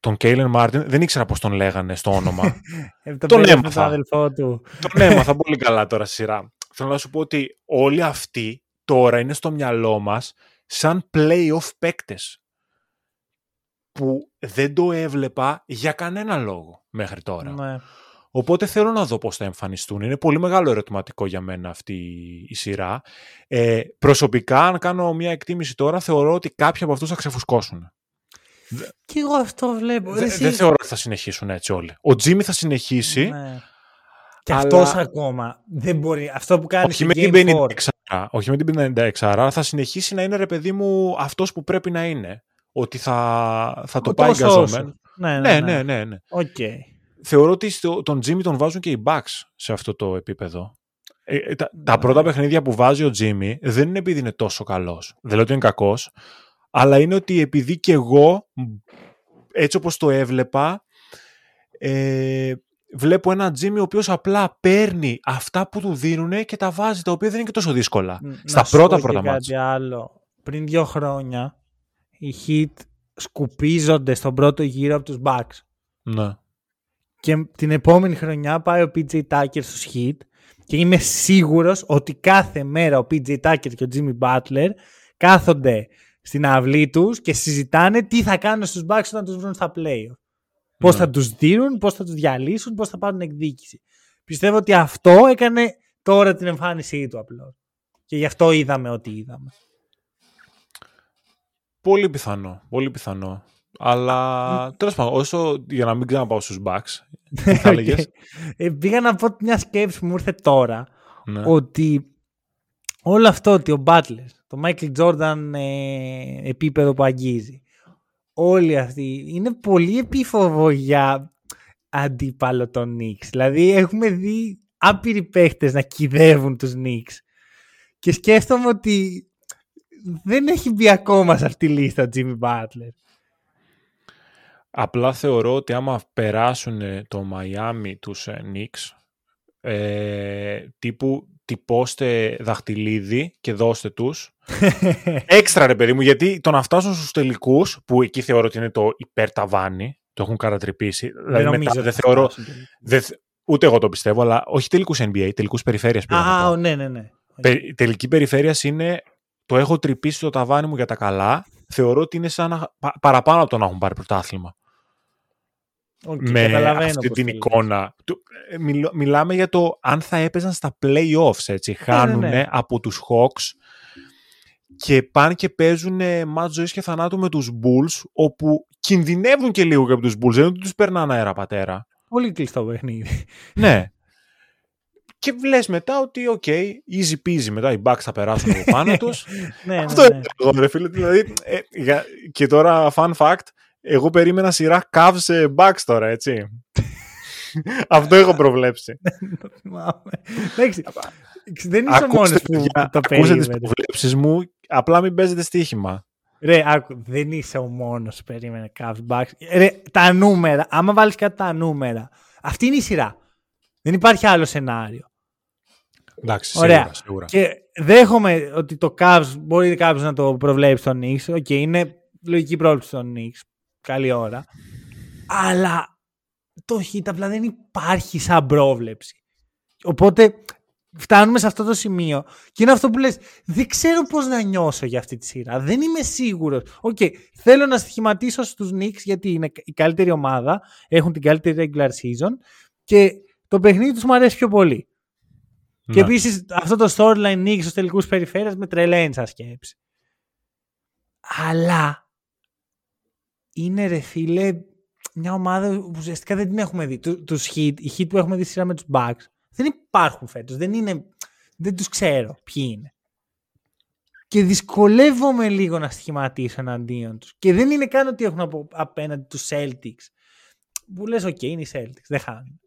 τον Κέιλεμπ Μάρτιν, δεν ήξερα πώς τον λέγανε στο όνομα. [laughs] Ε, τον πήρε έμαθα. τον αδελφό του. τον έμαθα πολύ καλά τώρα στη σειρά. Θέλω να σου πω ότι όλοι αυτοί τώρα είναι στο μυαλό μας σαν play-off παίκτες που δεν το έβλεπα για κανένα λόγο μέχρι τώρα. Ναι. Οπότε θέλω να δω πώς θα εμφανιστούν. Είναι πολύ μεγάλο ερωτηματικό για μένα αυτή η σειρά. Ε, προσωπικά, αν κάνω μια εκτίμηση τώρα, θεωρώ ότι κάποιοι από αυτούς θα ξεφουσκώσουν. Και εγώ αυτό βλέπω. Δε- Εσύ- Δεν θεωρώ ότι θα συνεχίσουν έτσι όλοι. Ο Τζίμι θα συνεχίσει. Ναι. Και αλλά- αυτός ακόμα δεν μπορεί. Αυτό που κάνει Όχι στο με, την Game 4. 56, όχι με την 56, αλλά θα συνεχίσει να είναι ρε παιδί μου αυτός που πρέπει να είναι. Ότι θα, θα το Ο πάει τόσο γκαζόμενο. όσο. Ναι, Ναι, ναι, ναι. ναι. Οκ. Θεωρώ ότι στο, τον Τζίμι τον βάζουν και οι Bucks σε αυτό το επίπεδο. Ε, ε, τα, τα Ναι. πρώτα παιχνίδια που βάζει ο Τζίμι δεν είναι επειδή είναι τόσο καλός. Δεν λέω ότι είναι κακός, αλλά είναι ότι επειδή και εγώ, μ, έτσι όπως το έβλεπα, ε, βλέπω ένα Jimmy ο οποίος απλά παίρνει αυτά που του δίνουν και τα βάζει, τα οποία δεν είναι και τόσο δύσκολα. Να Στα σου πρώτα πω πρώτα και μάτια. κάτι άλλο. Πριν δύο χρόνια οι Heat σκουπίζονται στον πρώτο γύρο από τους Bucks. Ναι. Και την επόμενη χρονιά πάει ο PJ Tucker στους Heat και είμαι σίγουρος ότι κάθε μέρα ο PJ Tucker και ο Jimmy Butler κάθονται στην αυλή τους και συζητάνε τι θα κάνουν στους Bucks όταν τους βρουν στα play. Πώς Ναι. θα τους δίνουν, πώς θα τους διαλύσουν, πώς θα πάρουν εκδίκηση. Πιστεύω ότι αυτό έκανε τώρα την εμφάνισή του απλώς. Και γι' αυτό είδαμε ό,τι είδαμε. Πολύ πιθανό. Πολύ πιθανό. Αλλά τέλος πάντων, όσο για να μην ξαναπάω στους Bucks. [laughs] Τι θα έλεγες; Ε, πήγα να πω μια σκέψη που μου ήρθε τώρα ναι. ότι όλο αυτό ότι ο Butler, το Michael Jordan ε, επίπεδο που αγγίζει, όλοι αυτοί είναι πολύ επίφοβο για αντίπαλο των Knicks. Δηλαδή έχουμε δει άπειροι παίχτες να κυδεύουν τους Knicks και σκέφτομαι ότι δεν έχει μπει ακόμα σε αυτή τη λίστα ο Jimmy Butler. Απλά θεωρώ ότι άμα περάσουν το Miami τους ε, Knicks, ε, τύπου τυπώστε δαχτυλίδι και δώστε τους. [laughs] Έξτρα ρε παιδί μου, γιατί το να φτάσουν στους τελικούς, που εκεί θεωρώ ότι είναι το υπερταβάνι, το έχουν κατατρυπήσει. Δηλαδή νομίζω μετά ότι δεν θα θεωρώ, φτάσουν τελικά. δεν θε- ούτε εγώ το πιστεύω, αλλά όχι τελικούς NBA, τελικούς περιφέρειας πήγα να Α, πω. ο, ναι, ναι, ναι. Πε- τελική περιφέρεια είναι το έχω τρυπήσει το ταβάνι μου για τα καλά. Θεωρώ ότι είναι σαν να, πα- παραπάνω από το να έχουν πάρει πρωτάθλημα. Οκ, με καταλαβαίνω αυτή πώς την το λες. εικόνα. Του- ε, μιλ- μιλάμε για το αν θα έπαιζαν στα playoffs, έτσι. Χάνουν ναι. από τους Hawks και πάνε και παίζουν μάτς ζωής και θανάτου με τους Bulls, όπου κινδυνεύουν και λίγο και από τους Bulls, δεν είναι ότι τους περνάνε αέρα πατέρα. Πολύ κλειστό παιχνίδι. Ναι. Και λες μετά ότι, ok, easy peasy, μετά οι Bucks θα περάσουν από πάνω [laughs] τους. ναι, ναι, Αυτό ναι. είναι εγώ, ρε φίλε. Δηλαδή, ε, για- και τώρα, fun fact, εγώ περίμενα σειρά Cavs σε Bucks τώρα, έτσι. [laughs] Αυτό έχω προβλέψει. Το θυμάμαι. Εντάξει, δεν είσαι ο Ακούστε, μόνος που παιδιά, το ακούστε τις περίμενε. προβλέψεις μου, απλά μην παίζετε στοίχημα. Ρε, άκου, δεν είσαι ο μόνος που περίμενε Cavs Bucks. Ρε, τα νούμερα, άμα βάλεις κάτι τα νούμερα, αυτή είναι η σειρά. Δεν υπάρχει άλλο σενάριο. Εντάξει, Ωραία. σίγουρα, σίγουρα. Και δέχομαι ότι το Cavs μπορεί κάποιος να το προβλέψει στον Knicks. Ok, είναι λογική πρόβλεψη στον Knicks. Καλή ώρα. Αλλά το Heat απλά δεν υπάρχει σαν πρόβλεψη. Οπότε φτάνουμε σε αυτό το σημείο και είναι αυτό που λες δεν ξέρω πώς να νιώσω για αυτή τη σειρά. Δεν είμαι σίγουρος. Οκ, θέλω να στοιχηματίσω στους Knicks γιατί είναι η καλύτερη ομάδα, έχουν την καλύτερη regular season και το παιχνίδι τους μου αρέσει πιο πολύ. Και Ναι. επίσης αυτό το storyline Knicks στους τελικούς περιφέρειας με τρελαίνει σαν σκέψη. Αλλά είναι ρε φίλε μια ομάδα που ουσιαστικά δεν την έχουμε δει. Του τους hit, οι hit που έχουμε δει στη σειρά με τους Bucks δεν υπάρχουν φέτος. Δεν, είναι, δεν τους ξέρω ποιοι είναι. Και δυσκολεύομαι λίγο να στοιχηματίσω εναντίον τους. Και δεν είναι καν ότι έχουν απο, απέναντι τους Celtics. Που λες, οκ, είναι οι Celtics, δεν χάνουν.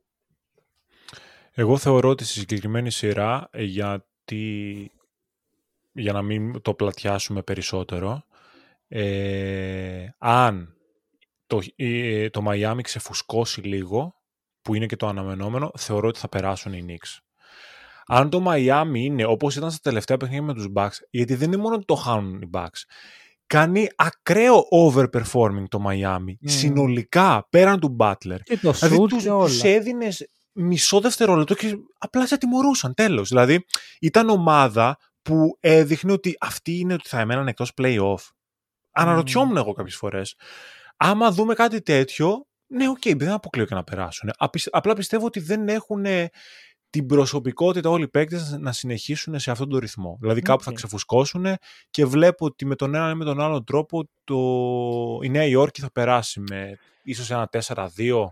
Εγώ θεωρώ ότι στη συγκεκριμένη σειρά, ε, γιατί για να μην το πλατιάσουμε περισσότερο, ε, αν το, ε, το Miami ξεφουσκώσει λίγο, που είναι και το αναμενόμενο, θεωρώ ότι θα περάσουν οι Knicks. Αν το Miami είναι όπως ήταν στα τελευταία παιχνίδια με τους Bucks, γιατί δεν είναι μόνο ότι το χάνουν οι Bucks, κάνει ακραίο overperforming το Miami. Συνολικά, πέραν του Butler. Και το Δηλαδή σουτ τους, και όλα. τους έδινες μισό δευτερόλεπτο και απλά σε τιμωρούσαν τέλος. Δηλαδή ήταν ομάδα που έδειχνε ότι αυτοί είναι ότι θα εμέναν εκτός play-off. Αναρωτιόμουν εγώ κάποιες φορές. Άμα δούμε κάτι τέτοιο, ναι, οκ, δεν αποκλείω και να περάσουν. Απι- Απλά πιστεύω ότι δεν έχουν την προσωπικότητα όλοι οι παίκτες να συνεχίσουν σε αυτόν τον ρυθμό. Δηλαδή κάπου θα Οκ. ξεφουσκώσουν και βλέπω ότι με τον έναν ή με τον άλλο τρόπο το... η Νέα Υόρκη θα περάσει με ίσως ένα 4-2.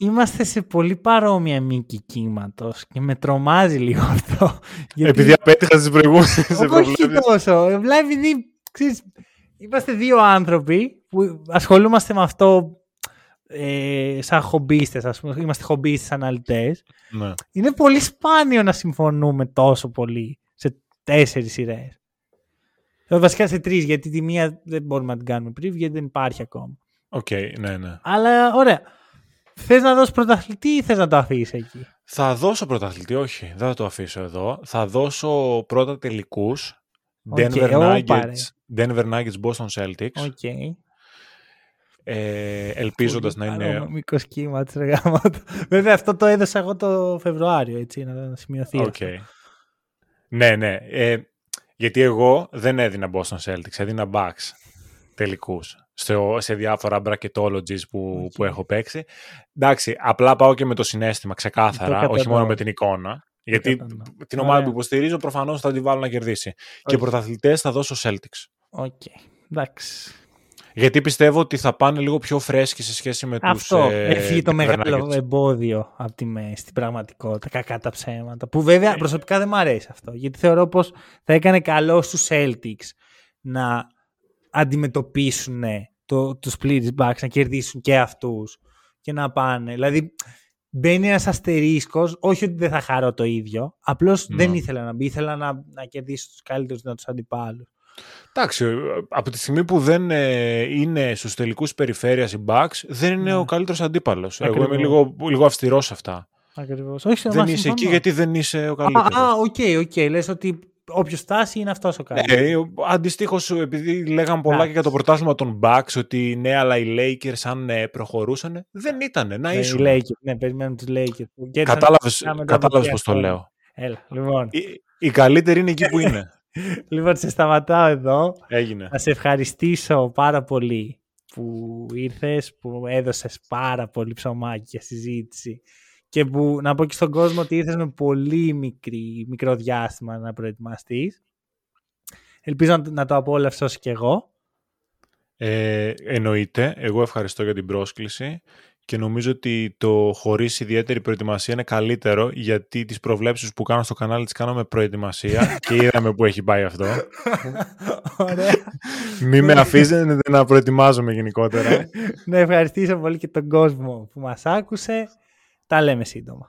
Είμαστε σε πολύ παρόμοια μήκη κύματος και με τρομάζει λίγο αυτό. Γιατί- Επειδή απέτυχα στις προηγούμενες όχι προβλέψεις. τόσο. Απλά επειδή ξέρεις, είμαστε δύο άνθρωποι που ασχολούμαστε με αυτό ε, σαν χομπίστες, ας πούμε. Είμαστε χομπίστες αναλυτές. Ναι. Είναι πολύ σπάνιο να συμφωνούμε τόσο πολύ σε τέσσερις σειρές. Ε, Βασικά σε τρεις, γιατί τη μία δεν μπορούμε να την κάνουμε πριν, γιατί δεν υπάρχει ακόμα. Οκ, ναι, ναι. Αλλά ωραία. Θες να δώσεις πρωταθλητή ή θες να το αφήσεις εκεί; Θα δώσω πρωταθλητή, όχι. Δεν θα το αφήσω εδώ. Θα δώσω πρώτα τελικούς. Okay, Denver, όπα, Nuggets, Denver Nuggets, Boston Celtics. OK. Okay. Ε, ελπίζοντας να είναι... Μικρό κύμα της Βέβαια αυτό το έδωσα εγώ το Φεβρουάριο, έτσι, να σημειωθεί. Okay. Ναι, ναι. Ε, γιατί εγώ δεν έδινα Boston Celtics, έδινα Bucks τελικούς σε διάφορα bracketologies που, okay. που έχω παίξει. Εντάξει, απλά πάω και με το συναίσθημα ξεκάθαρα, όχι μόνο με την εικόνα. Γιατί την ομάδα που υποστηρίζω προφανώς θα την βάλω να κερδίσει. Okay. Και πρωταθλητές θα δώσω Celtics. OK. Okay. Εντάξει. Γιατί πιστεύω ότι θα πάνε λίγο πιο φρέσκοι σε σχέση με τους. Αυτό. Ε, Έχει το μεγάλο εμπόδιο από τη μέση στην πραγματικότητα. Κακά τα ψέματα. Που βέβαια προσωπικά δεν μου αρέσει αυτό. Γιατί θεωρώ πως θα έκανε καλό στους Celtics να αντιμετωπίσουν το, τους πλήρες backs, να κερδίσουν και αυτούς και να πάνε. Δηλαδή μπαίνει ένας αστερίσκος, όχι ότι δεν θα χαρώ το ίδιο, απλώς ναι. δεν ήθελα να μπει, ήθελα να, να κερδίσω τους καλύτερους τους αντιπάλου. Εντάξει, από τη στιγμή που δεν ε, είναι στους τελικούς περιφέρειας οι Bucks, δεν είναι ναι. ο καλύτερος αντίπαλος. Εγώ είμαι λίγο, λίγο αυστηρός σε αυτά. Ακριβώς. Δεν είσαι εκεί γιατί δεν είσαι ο καλύτερος. Α, OK, OK. Λες ότι όποιος φτάσει είναι αυτός ο καλύτερος. Ναι, αντιστοίχως, επειδή λέγαμε πολλά και για το πρωτάθλημα των Bucks, ότι ναι, αλλά οι Lakers αν ε, προχωρούσαν, δεν ήταν. Να ήσουν. Ναι, οι Lakers, ναι, περιμένουν τους Lakers. Κατάλαβες πώς το λέω. Έλα, λοιπόν. Οι, οι καλύτεροι είναι εκεί που είναι. [laughs] λοιπόν, σε σταματάω εδώ. Έγινε. Να σε ευχαριστήσω πάρα πολύ που ήρθες, που έδωσες πάρα πολύ ψωμάκι για συζήτηση και που να πω και στον κόσμο ότι ήρθες με πολύ μικρή, μικρό διάστημα να προετοιμαστείς. Ελπίζω να το απόλαυσω όσο και εγώ. Ε, εννοείται. Εγώ ευχαριστώ για την πρόσκληση και νομίζω ότι το χωρίς ιδιαίτερη προετοιμασία είναι καλύτερο γιατί τις προβλέψεις που κάνω στο κανάλι τις κάνω με προετοιμασία [laughs] και είδαμε που έχει πάει αυτό. [laughs] Ωραία. Μην με αφήσετε να προετοιμάζομαι γενικότερα. [laughs] να ευχαριστήσω πολύ και τον κόσμο που μας άκουσε. Τα λέμε σύντομα.